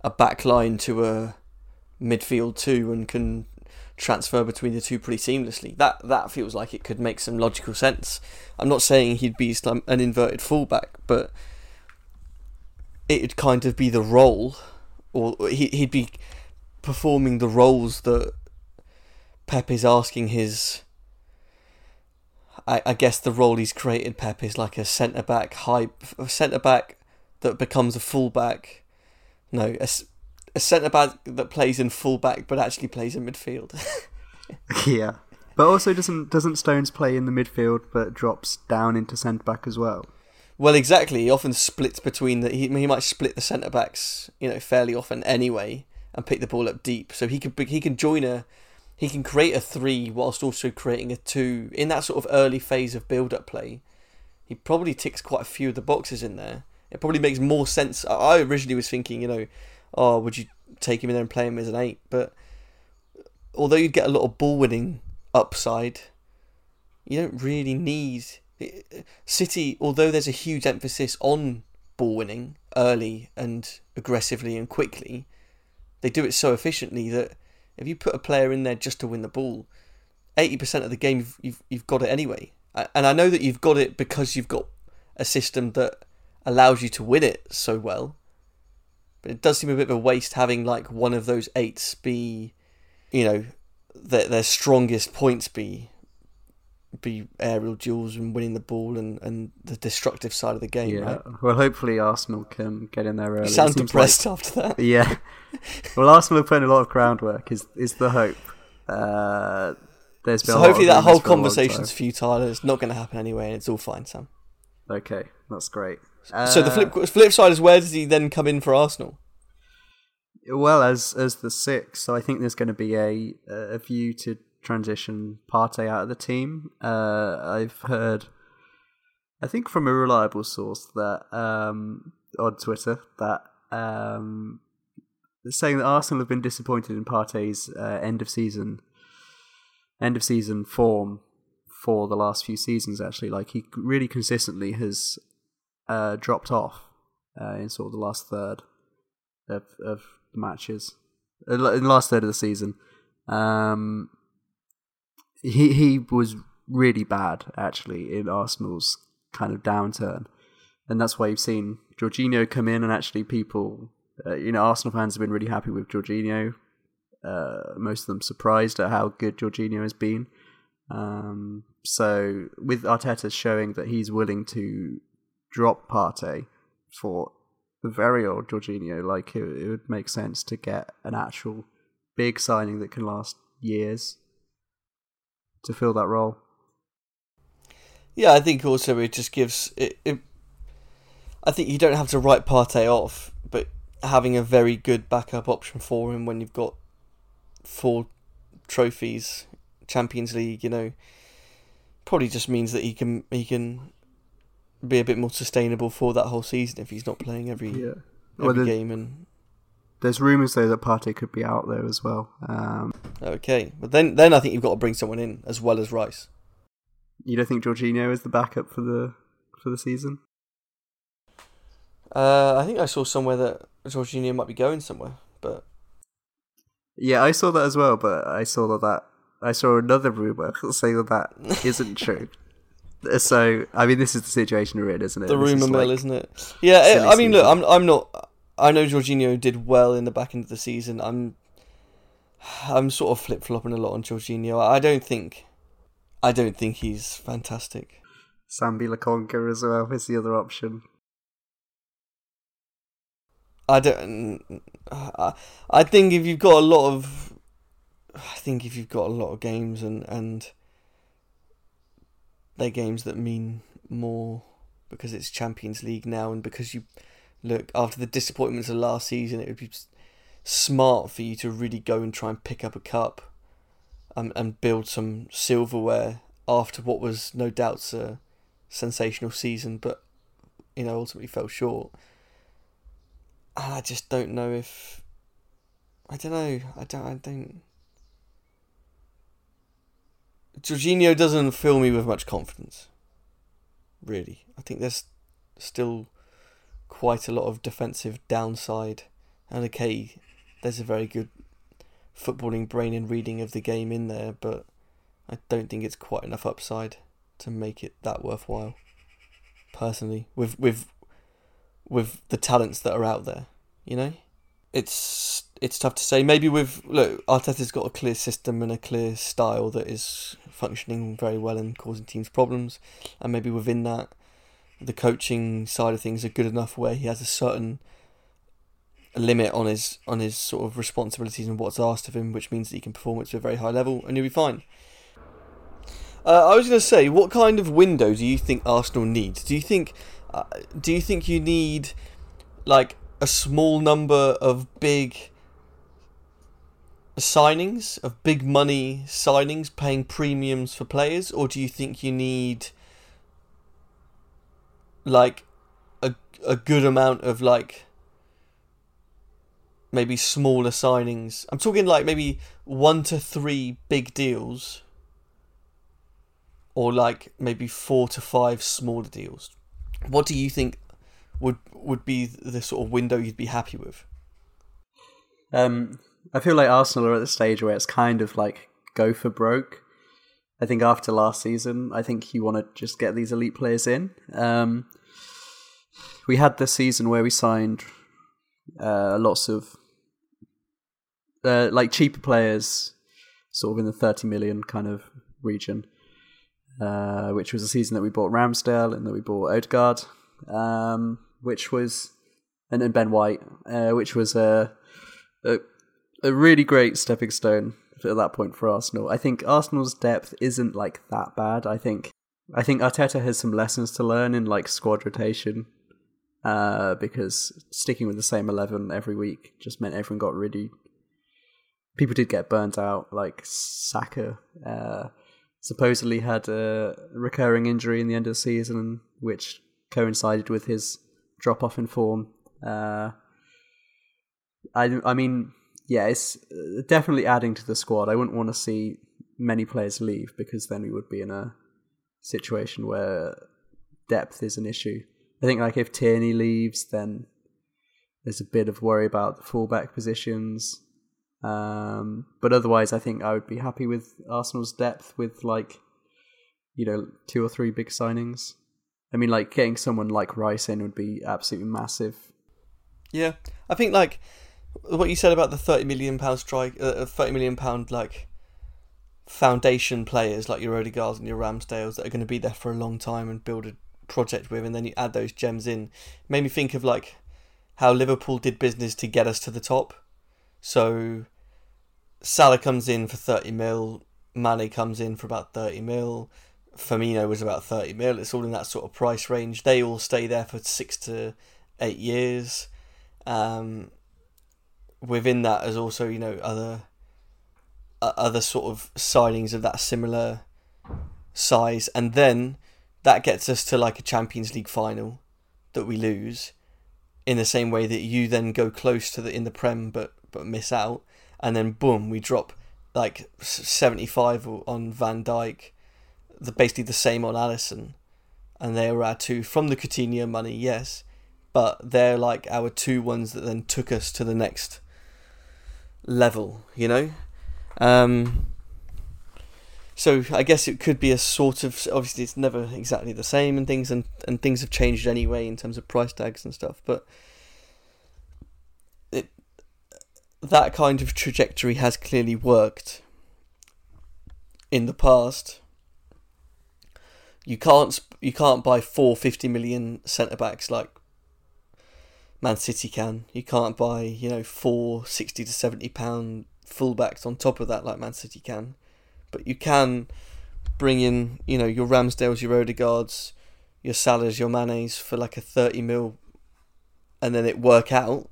a back line to a midfield too and can transfer between the two pretty seamlessly. That that feels like it could make some logical sense. I'm not saying he'd be an inverted fullback, but it'd kind of be the role, or he he'd be performing the roles that Pep is asking his. I, I guess the role he's created, Pep, is like a centre back hype, a centre back that becomes a full back. No, a, a centre back that plays in full back but actually plays in midfield. *laughs* yeah, but also doesn't doesn't Stones play in the midfield but drops down into centre back as well? Well, exactly. He often splits between the. He, he might split the centre backs, you know, fairly often anyway, and pick the ball up deep. So he could he can join a he can create a three whilst also creating a two in that sort of early phase of build-up play. He probably ticks quite a few of the boxes in there. It probably makes more sense. I originally was thinking, you know, oh, would you take him in there and play him as an eight? But although you'd get a lot of ball winning upside, you don't really need City. Although there's a huge emphasis on ball winning early and aggressively and quickly, they do it so efficiently that if you put a player in there just to win the ball, eighty percent of the game you've, you've you've got it anyway. And I know that you've got it because you've got a system that allows you to win it so well. But it does seem a bit of a waste having like one of those eights be, you know, their their strongest points be be aerial duels and winning the ball and, and the destructive side of the game. Yeah. Right? Well, hopefully Arsenal can get in there early. You sound It depressed like- after that. *laughs* yeah. Well, Arsenal are putting a lot of groundwork. Is is the hope? Uh, there's been So hopefully that whole rumours for a long conversation's futile and it's not going to happen anyway, and it's all fine, Sam. Okay, that's great. so the Uh, flip flip side is where does he then come in for Arsenal? Well, as as the six, so I think there's going to be a a view to transition Partey out of the team. Uh, I've heard, I think from a reliable source that um, on Twitter that um, saying that Arsenal have been disappointed in Partey's uh, end of season end of season form for the last few seasons. Actually, like he really consistently has uh, dropped off uh, in sort of the last third of of matches uh, in the last third of the season. Um, he he was really bad actually in Arsenal's kind of downturn, and that's why you've seen Jorginho come in and actually people, uh, you know, Arsenal fans have been really happy with Jorginho. Uh, most of them surprised at how good Jorginho has been. Um, so with Arteta showing that he's willing to drop Partey for the very old Jorginho, like it, it would make sense to get an actual big signing that can last years to fill that role. Yeah, I think also it just gives it, it. I think you don't have to write Partey off, but having a very good backup option for him when you've got four trophies, Champions League, you know, probably just means that he can he can be a bit more sustainable for that whole season if he's not playing every Yeah. every Well, game. And There's rumours though that Partey could be out there as well. Um, okay, but then then I think you've got to bring someone in as well as Rice. you don't think Jorginho is the backup for the for the season? Uh, I think I saw somewhere that Jorginho might be going somewhere, but Yeah, I saw that as well, but I saw that, that I saw another rumor *laughs* saying that that *laughs* isn't true. So I mean, this is the situation we're in, isn't it? the This is rumor mill, like- isn't it? Yeah, silly I I mean, look. I'm I'm not. I know Jorginho did well in the back end of the season. I'm I'm sort of flip flopping a lot on Jorginho. I don't think I don't think he's fantastic. Sambi Lokonga as well is the other option. I don't. I, I think if you've got a lot of, I think if you've got a lot of games and and they're games that mean more because it's Champions League now and because you look after the disappointments of last season, it would be smart for you to really go and try and pick up a cup, and and build some silverware after what was no doubt a sensational season, but you know ultimately fell short. And I just don't know if I don't know. I don't. I don't. Jorginho doesn't fill me with much confidence. Really, I think there's still quite a lot of defensive downside, and okay, there's a very good footballing brain and reading of the game in there, but I don't think it's quite enough upside to make it that worthwhile. Personally, with with with the talents that are out there, you know, it's it's tough to say. Maybe with look, Arteta's got a clear system and a clear style that is functioning very well and causing teams problems, and maybe within that, the coaching side of things are good enough where he has a certain limit on his on his sort of responsibilities and what's asked of him, which means that he can perform it to a very high level, and he'll be fine. Uh, I was going to say, what kind of window do you think Arsenal needs? Do you think, uh, do you think you need, like, a small number of big, signings of big money signings, paying premiums for players, or do you think you need like a a good amount of like maybe smaller signings? I'm talking like maybe one to three big deals, or like maybe four to five smaller deals. What do you think would would be the sort of window you'd be happy with? Um, I feel like Arsenal are at the stage where it's kind of like go for broke. I think after last season, I think you want to just get these elite players in. Um, we had the season where we signed uh, lots of uh, like cheaper players, sort of in the thirty million kind of region, uh, which was a season that we bought Ramsdale and that we bought Odegaard, um, which was and then Ben White, uh, which was a, a a really great stepping stone at that point for Arsenal. I think Arsenal's depth isn't like that bad. I think I think Arteta has some lessons to learn in like squad rotation. Uh, because sticking with the same eleven every week just meant everyone got really people did get burnt out. Like Saka uh, supposedly had a recurring injury in the end of the season, which coincided with his drop off in form. Uh, I I mean yeah, it's uh, definitely adding to the squad. I wouldn't want to see many players leave because then we would be in a situation where depth is an issue. I think like if Tierney leaves, then there's a bit of worry about the fullback positions. Um, but otherwise, I think I would be happy with Arsenal's depth with like, you know, two or three big signings. I mean, like getting someone like Rice in would be absolutely massive. Yeah, I think like what you said about the thirty million pound strike, uh, uh, thirty million pound like foundation players like your Odegaards and your Ramsdales that are going to be there for a long time and build a project with, and then you add those gems in, made me think of like how Liverpool did business to get us to the top. So Salah comes in for thirty mil, Mane comes in for about thirty mil. Firmino was about 30 mil. It's all in that sort of price range. They all stay there for six to eight years. Um, within that is also you know other uh, other sort of signings of that similar size, and then that gets us to like a Champions League final that we lose, in the same way that you then go close to the in the Prem but but miss out, and then boom we drop like seventy five on Van Dijk, the basically the same on Alisson and they were our two from the Coutinho money, yes, but they're like our two ones that then took us to the next level, you know. Um, so I guess it could be a sort of obviously it's never exactly the same and things and, and things have changed anyway in terms of price tags and stuff, but it that kind of trajectory has clearly worked in the past. You can't you can't buy four fifty million centre backs like Man City can. You can't buy, you know, four 60 to 70 pound fullbacks on top of that like Man City can. But you can bring in, you know, your Ramsdales, your Odegaards, your Salahs, your Manes for like a 30 mil and then it work out.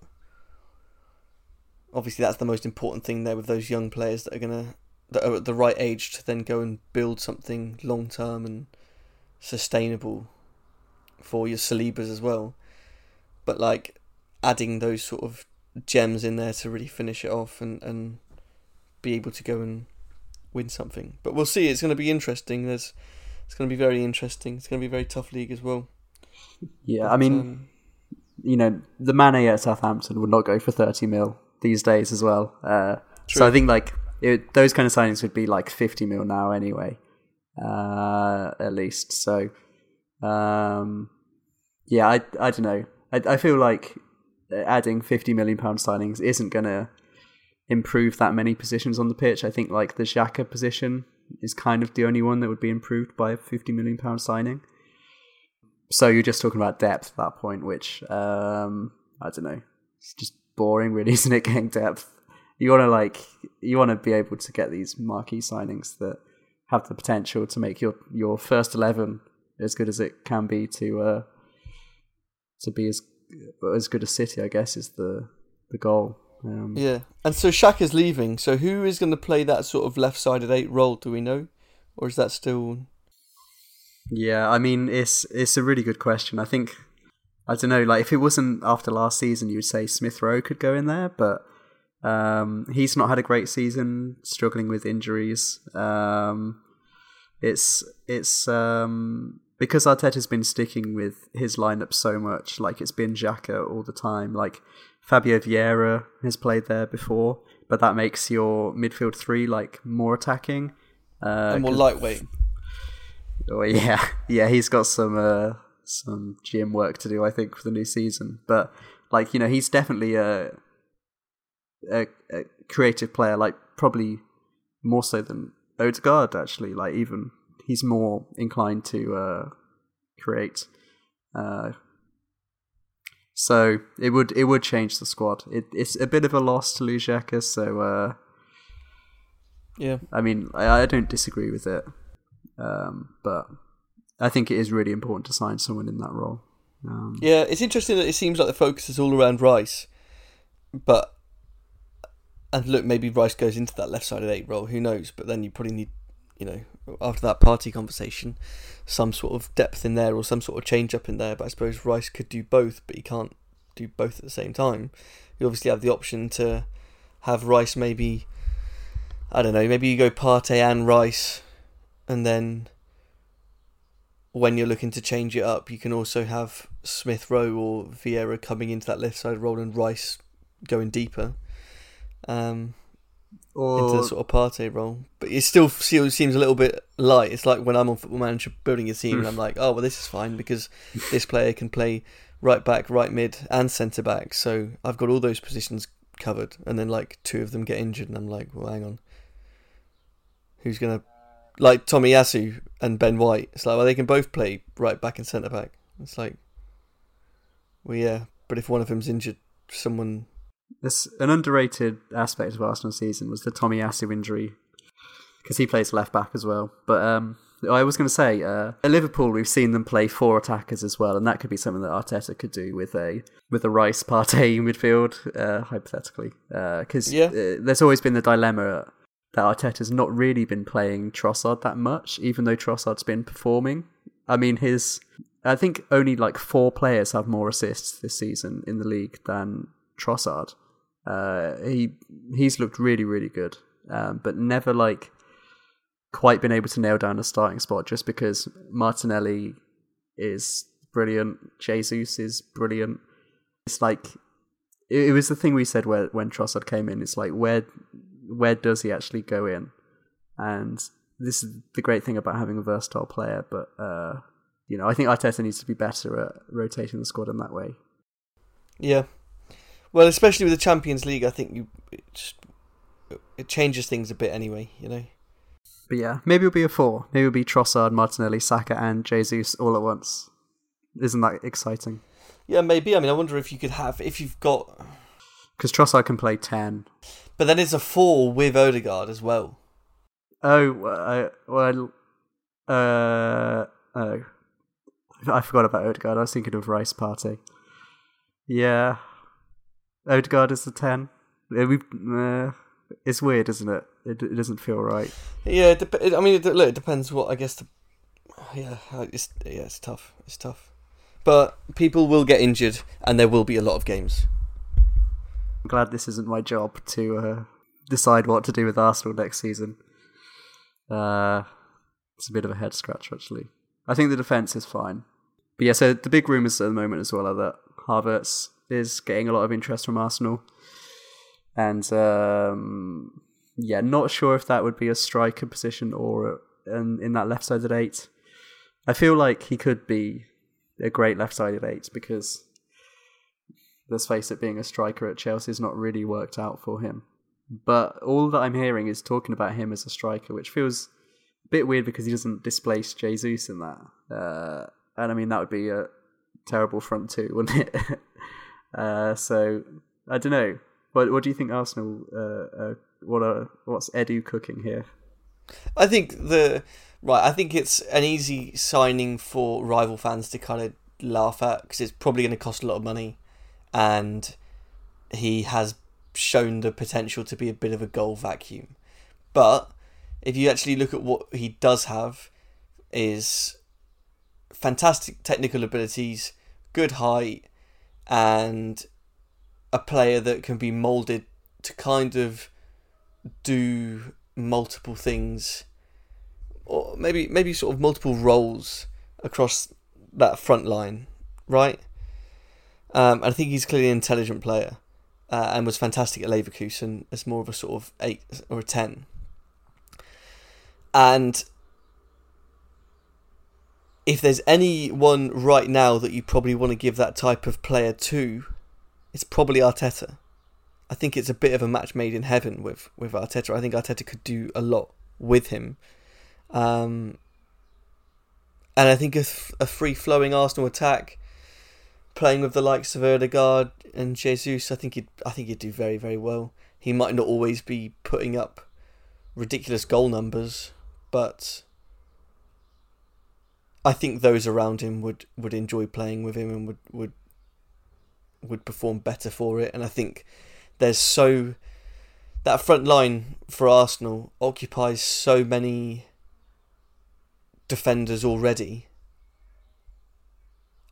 Obviously, that's the most important thing there with those young players that are going to, that are at the right age to then go and build something long term and sustainable for your Salibas as well but like adding those sort of gems in there to really finish it off and, and be able to go and win something. But we'll see. It's going to be interesting. There's it's going to be very interesting. It's going to be a very tough league as well. Yeah, but, I mean, um, you know, the Mane at Southampton would not go for thirty mil these days as well. Uh, so I think like it, those kind of signings would be like fifty mil now anyway, uh, at least. So, um, yeah, I I don't know. I, I feel like adding fifty million pound signings isn't going to improve that many positions on the pitch. I think like the Xhaka position is kind of the only one that would be improved by a fifty million pound signing. So you're just talking about depth at that point, which um, I don't know. It's just boring, really, *laughs* isn't it? Getting depth. You want to like you want to be able to get these marquee signings that have the potential to make your your first eleven as good as it can be to uh, to be as as good as City, I guess, is the the goal. Um, Yeah, and so Xhaka's leaving. So who is going to play that sort of left-sided eight role? Do we know, or is that still? Yeah, I mean it's it's a really good question. I think I don't know, like if it wasn't after last season, you would say Smith Rowe could go in there, but um, he's not had a great season, struggling with injuries. Um, it's it's um, because Arteta's been sticking with his lineup so much, like it's been Xhaka all the time. Like Fabio Vieira has played there before, but that makes your midfield three like more attacking. Uh, and more lightweight. Oh yeah, *laughs* yeah, he's got some uh, some gym work to do, I think, for the new season. But like you know, he's definitely a, a, a creative player, like probably more so than Odegaard. Actually, like even he's more inclined to uh, create. Uh, so it would it would change the squad. It, it's a bit of a loss to lose Xhaka, so uh, Yeah, I mean, I, I don't disagree with it, um, but I think it is really important to sign someone in that role. Um, yeah. It's interesting that it seems like the focus is all around Rice, but and look, maybe Rice goes into that left-sided eight role. Who knows? But then you probably need, you know, after that Partey conversation, some sort of depth in there or some sort of change up in there. But I suppose Rice could do both, but he can't do both at the same time. You obviously have the option to have Rice maybe. I don't know. Maybe you go Partey and Rice, and then when you're looking to change it up, you can also have Smith Rowe or Vieira coming into that left side role and Rice going deeper um, into the sort of Partey role. But it still still seems a little bit light. It's like when I'm on Football Manager building a team and I'm hmm. like, oh well, this is fine because this player can play right back, right mid, and centre back. So I've got all those positions covered. And then like two of them get injured, and I'm like, well, hang on, who's gonna like Tomiyasu and Ben White? It's like well, they can both play right back and centre back. It's like, well, yeah, but if one of them's injured, someone this an underrated aspect of Arsenal season was the Tomiyasu injury because he plays left back as well. But um, I was going to say uh, at Liverpool we've seen them play four attackers as well, and that could be something that Arteta could do with a with a Rice Partey *laughs* midfield uh, hypothetically because Yeah. uh, there's always been the dilemma that Arteta's not really been playing Trossard that much, even though Trossard's been performing. I mean, his I think only like four players have more assists this season in the league than Trossard. Uh, he he's looked really really good, um, but never like quite been able to nail down a starting spot just because Martinelli is brilliant, Jesus is brilliant. It's like it, it was the thing we said where when Trossard came in. It's like where where does he actually go in? And this is the great thing about having a versatile player. But uh, you know, I think Arteta needs to be better at rotating the squad in that way. Yeah. Well, especially with the Champions League, I think you it, just, it changes things a bit anyway. You know. But yeah, maybe it'll be a four. Maybe it'll be Trossard, Martinelli, Saka, and Jesus all at once. Isn't that exciting? Yeah, maybe. I mean, I wonder if you could have if you've got, Because Trossard can play ten. but then it's a four with Odegaard as well. Oh, uh, well, uh, oh, I forgot about Odegaard. I was thinking of Rice Partey. Yeah, Odegaard is the ten. We, uh, it's weird, isn't it? it? It doesn't feel right. Yeah, it dep- it, I mean, it, look, it depends what I guess. The, yeah, it's yeah, it's tough. It's tough, but people will get injured, and there will be a lot of games. I'm glad this isn't my job to uh, decide what to do with Arsenal next season. Uh, it's a bit of a head scratch, actually. I think the defense is fine. But yeah, so the big rumours at the moment as well are that Havertz is getting a lot of interest from Arsenal. And um, yeah, not sure if that would be a striker position or in, in that left sided eight. I feel like he could be a great left sided eight because let's face it, being a striker at Chelsea has not really worked out for him. But all that I'm hearing is talking about him as a striker, which feels a bit weird because he doesn't displace Jesus in that. Uh, and I mean, that would be a terrible front two, *laughs* wouldn't it? Uh, so I don't know. What what do you think Arsenal? Uh, uh, what are what's Edu cooking here? I think the right. I think it's an easy signing for rival fans to kind of laugh at because it's probably going to cost a lot of money, and he has shown the potential to be a bit of a goal vacuum. But if you actually look at what he does have, is fantastic technical abilities, good height, and a player that can be molded to kind of do multiple things or maybe maybe sort of multiple roles across that front line, right? Um, I think he's clearly an intelligent player uh, and was fantastic at Leverkusen as more of a sort of eight or a ten. And if there's anyone right now that you probably want to give that type of player to, it's probably Arteta. I think it's a bit of a match made in heaven with with Arteta. I think Arteta could do a lot with him, um, and I think a, a free flowing Arsenal attack, playing with the likes of Odegaard and Jesus, I think he'd I think he'd do very very well. He might not always be putting up ridiculous goal numbers, but I think those around him would, would enjoy playing with him and would, would would perform better for it. And I think there's so that front line for Arsenal occupies so many defenders already.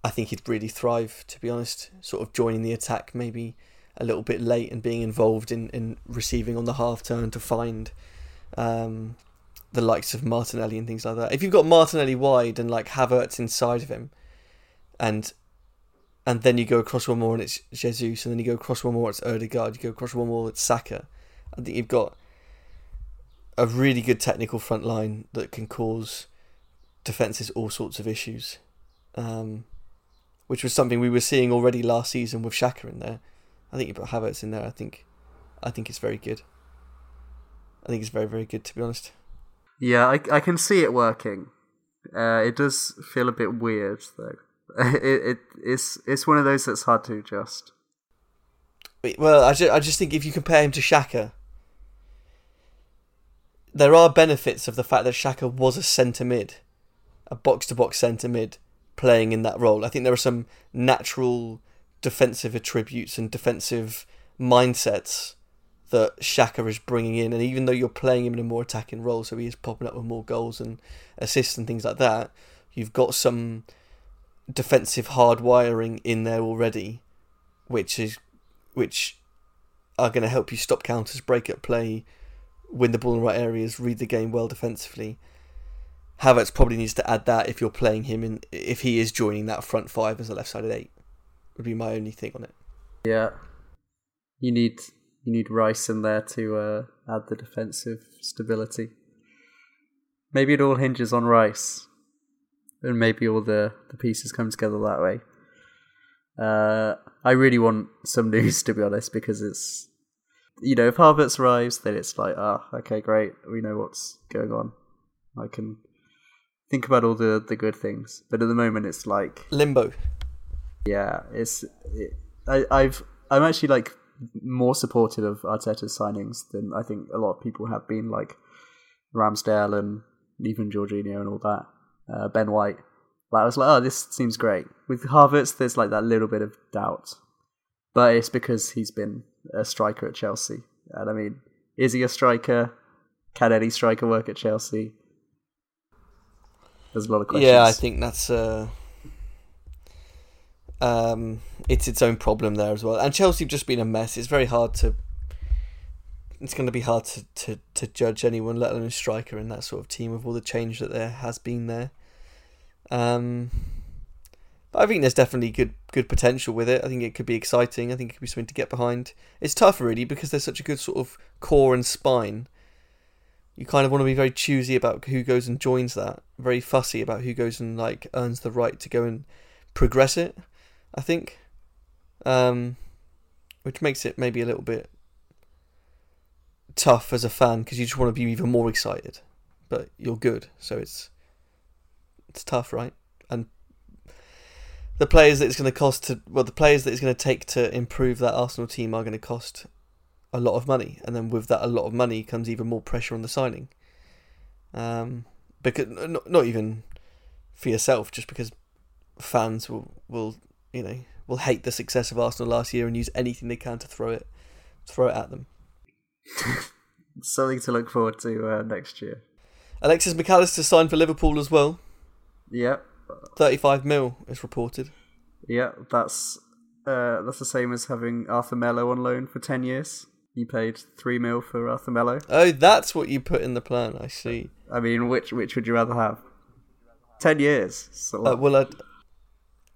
I think he'd really thrive, to be honest. Sort of joining the attack maybe a little bit late and being involved in, in receiving on the half turn to find um, the likes of Martinelli and things like that. If you've got Martinelli wide and like Havertz inside of him, and and then you go across one more and it's Jesus, and then you go across one more it's Odegaard, you go across one more it's Saka. I think you've got a really good technical front line that can cause defenses all sorts of issues, um, which was something we were seeing already last season with Xhaka in there. I think you put Havertz in there. I think, I think it's very good. I think it's very very good to be honest. Yeah, I I can see it working. Uh, it does feel a bit weird though. *laughs* it, it it's it's one of those that's hard to adjust. Well, I just, I just think if you compare him to Xhaka, there are benefits of the fact that Xhaka was a centre mid, a box to box centre mid, playing in that role. I think there are some natural defensive attributes and defensive mindsets that Xhaka is bringing in. And even though you're playing him in a more attacking role, so he is popping up with more goals and assists and things like that, you've got some defensive hardwiring in there already, which is which are going to help you stop counters, break up play, win the ball in the right areas, read the game well defensively. Havertz probably needs to add that if you're playing him in if he is joining that front five as a left sided eight. Would be my only thing on it. Yeah, you need you need Rice in there to uh, add the defensive stability. Maybe it all hinges on Rice, and maybe all the, the pieces come together that way. Uh, I really want some *laughs* news to be honest, because it's you know if Havertz arrives, then it's like ah okay great we know what's going on. I can think about all the the good things, but at the moment it's like limbo. Yeah, it's it, I I've I'm actually like more supportive of Arteta's signings than I think a lot of people have been, like Ramsdale and even Jorginho and all that. Uh, ben White. Like I was like, oh, this seems great. With Havertz, there's like that little bit of doubt, but it's because he's been a striker at Chelsea. And I mean, is he a striker? Can any striker work at Chelsea? There's a lot of questions. Yeah, I think that's uh, um, it's its own problem there as well. And Chelsea have just been a mess. It's very hard to. It's going to be hard to, to, to judge anyone, let alone a striker in that sort of team with all the change that there has been there. Um, but I think there's definitely good good potential with it. I think it could be exciting. I think it could be something to get behind. It's tough, really, because there's such a good sort of core and spine. You kind of want to be very choosy about who goes and joins that. Very fussy about who goes and like earns the right to go and progress it. I think, um, which makes it maybe a little bit tough as a fan because you just want to be even more excited, but you're good, so it's it's tough, right? And the players that it's going to cost to well, the players that it's going to take to improve that Arsenal team are going to cost a lot of money, and then with that a lot of money comes even more pressure on the signing. Um, because not not even for yourself, just because fans will will you know will hate the success of Arsenal last year and use anything they can to throw it throw it at them. *laughs* Something to look forward to uh, next year. Alexis Mac Allister signed for Liverpool as well. Yep. 35 mil is reported. Yeah, that's uh, that's the same as having Arthur Melo on loan for ten years. You paid three mil for Arthur Melo. Oh, that's what you put in the plan. I see. I mean, which which would you rather have? Ten years. So Uh, well, I'd,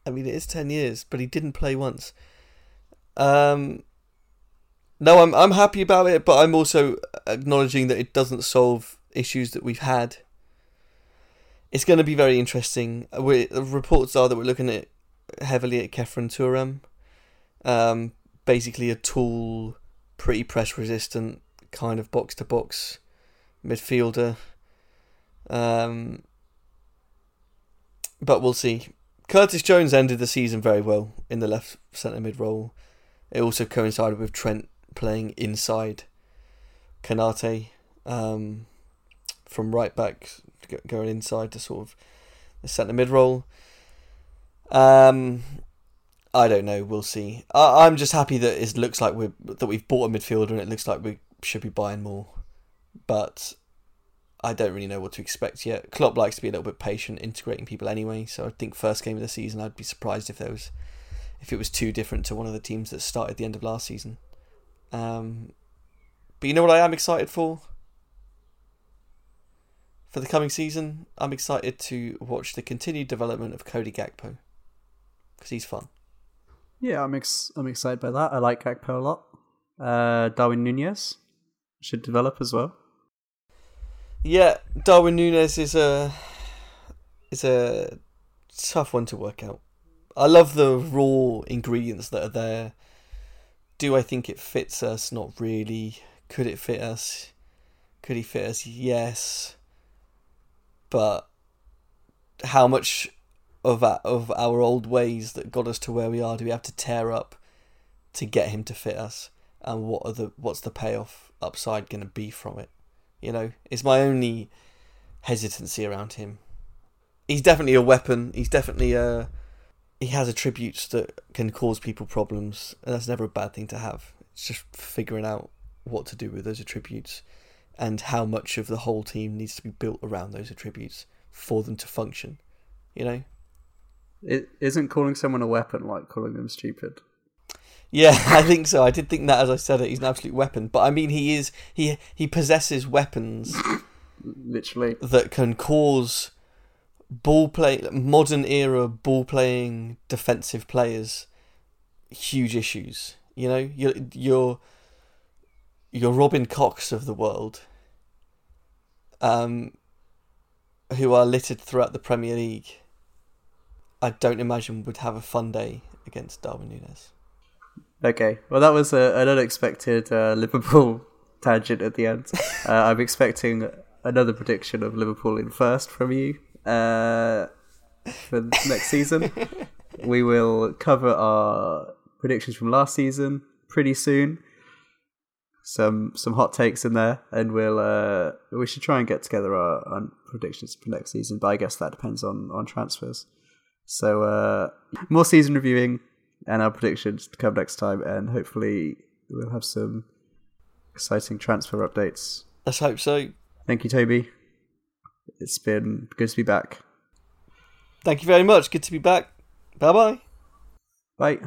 I mean, it is 10 years, but he didn't play once. Um, no, I'm I'm happy about it, but I'm also acknowledging that it doesn't solve issues that we've had. It's going to be very interesting. we reports are that we're looking at heavily at Khéphren Thuram, um, basically a tall, pretty press resistant kind of box to box midfielder. Um, but we'll see. Curtis Jones ended the season very well in the left centre mid role. It also coincided with Trent playing inside Konaté um, from right back going inside to sort of the centre mid role. Um, I don't know. We'll see. I, I'm just happy that it looks like we that we've bought a midfielder and it looks like we should be buying more. But I don't really know what to expect yet. Klopp likes to be a little bit patient integrating people anyway, so I think first game of the season I'd be surprised if there was if it was too different to one of the teams that started the end of last season. Um, but you know what I am excited for? For the coming season, I'm excited to watch the continued development of Cody Gakpo because he's fun. yeah, I'm ex- I'm excited by that. I like Gakpo a lot. Uh, Darwin Nunez should develop as well. Yeah, Darwin Nunez is a is a tough one to work out. I love the raw ingredients that are there. Do I think it fits us? Not really. Could it fit us? Could he fit us? Yes. But how much of that, of our old ways that got us to where we are do we have to tear up to get him to fit us? And what are the what's the payoff upside going to be from it? You know, it's my only hesitancy around him. He's definitely a weapon. He's definitely a. He has attributes that can cause people problems, and that's never a bad thing to have. It's just figuring out what to do with those attributes, and how much of the whole team needs to be built around those attributes for them to function. You know. It isn't calling someone a weapon like calling them stupid. Yeah, *laughs* I think so. I did think that as I said it. He's an absolute weapon, but I mean, he is he he possesses weapons *laughs* Literally. that can cause ball play modern era ball playing defensive players huge issues. You know, you're you're you're Robin Cox of the world, um, who are littered throughout the Premier League. I don't imagine would have a fun day against Darwin Nunez. Okay, well, that was a, an unexpected uh, Liverpool *laughs* tangent at the end. *laughs* uh, I'm expecting another prediction of Liverpool in first from you uh, for next season. *laughs* we will cover our predictions from last season pretty soon. Some some hot takes in there, and we'll uh, we should try and get together our, our predictions for next season. But I guess that depends on on transfers. So uh, more season reviewing and our predictions to come next time, and hopefully we'll have some exciting transfer updates. Let's hope so. Thank you, Toby. It's been good to be back. Thank you very much. Good to be back. Bye bye. Bye.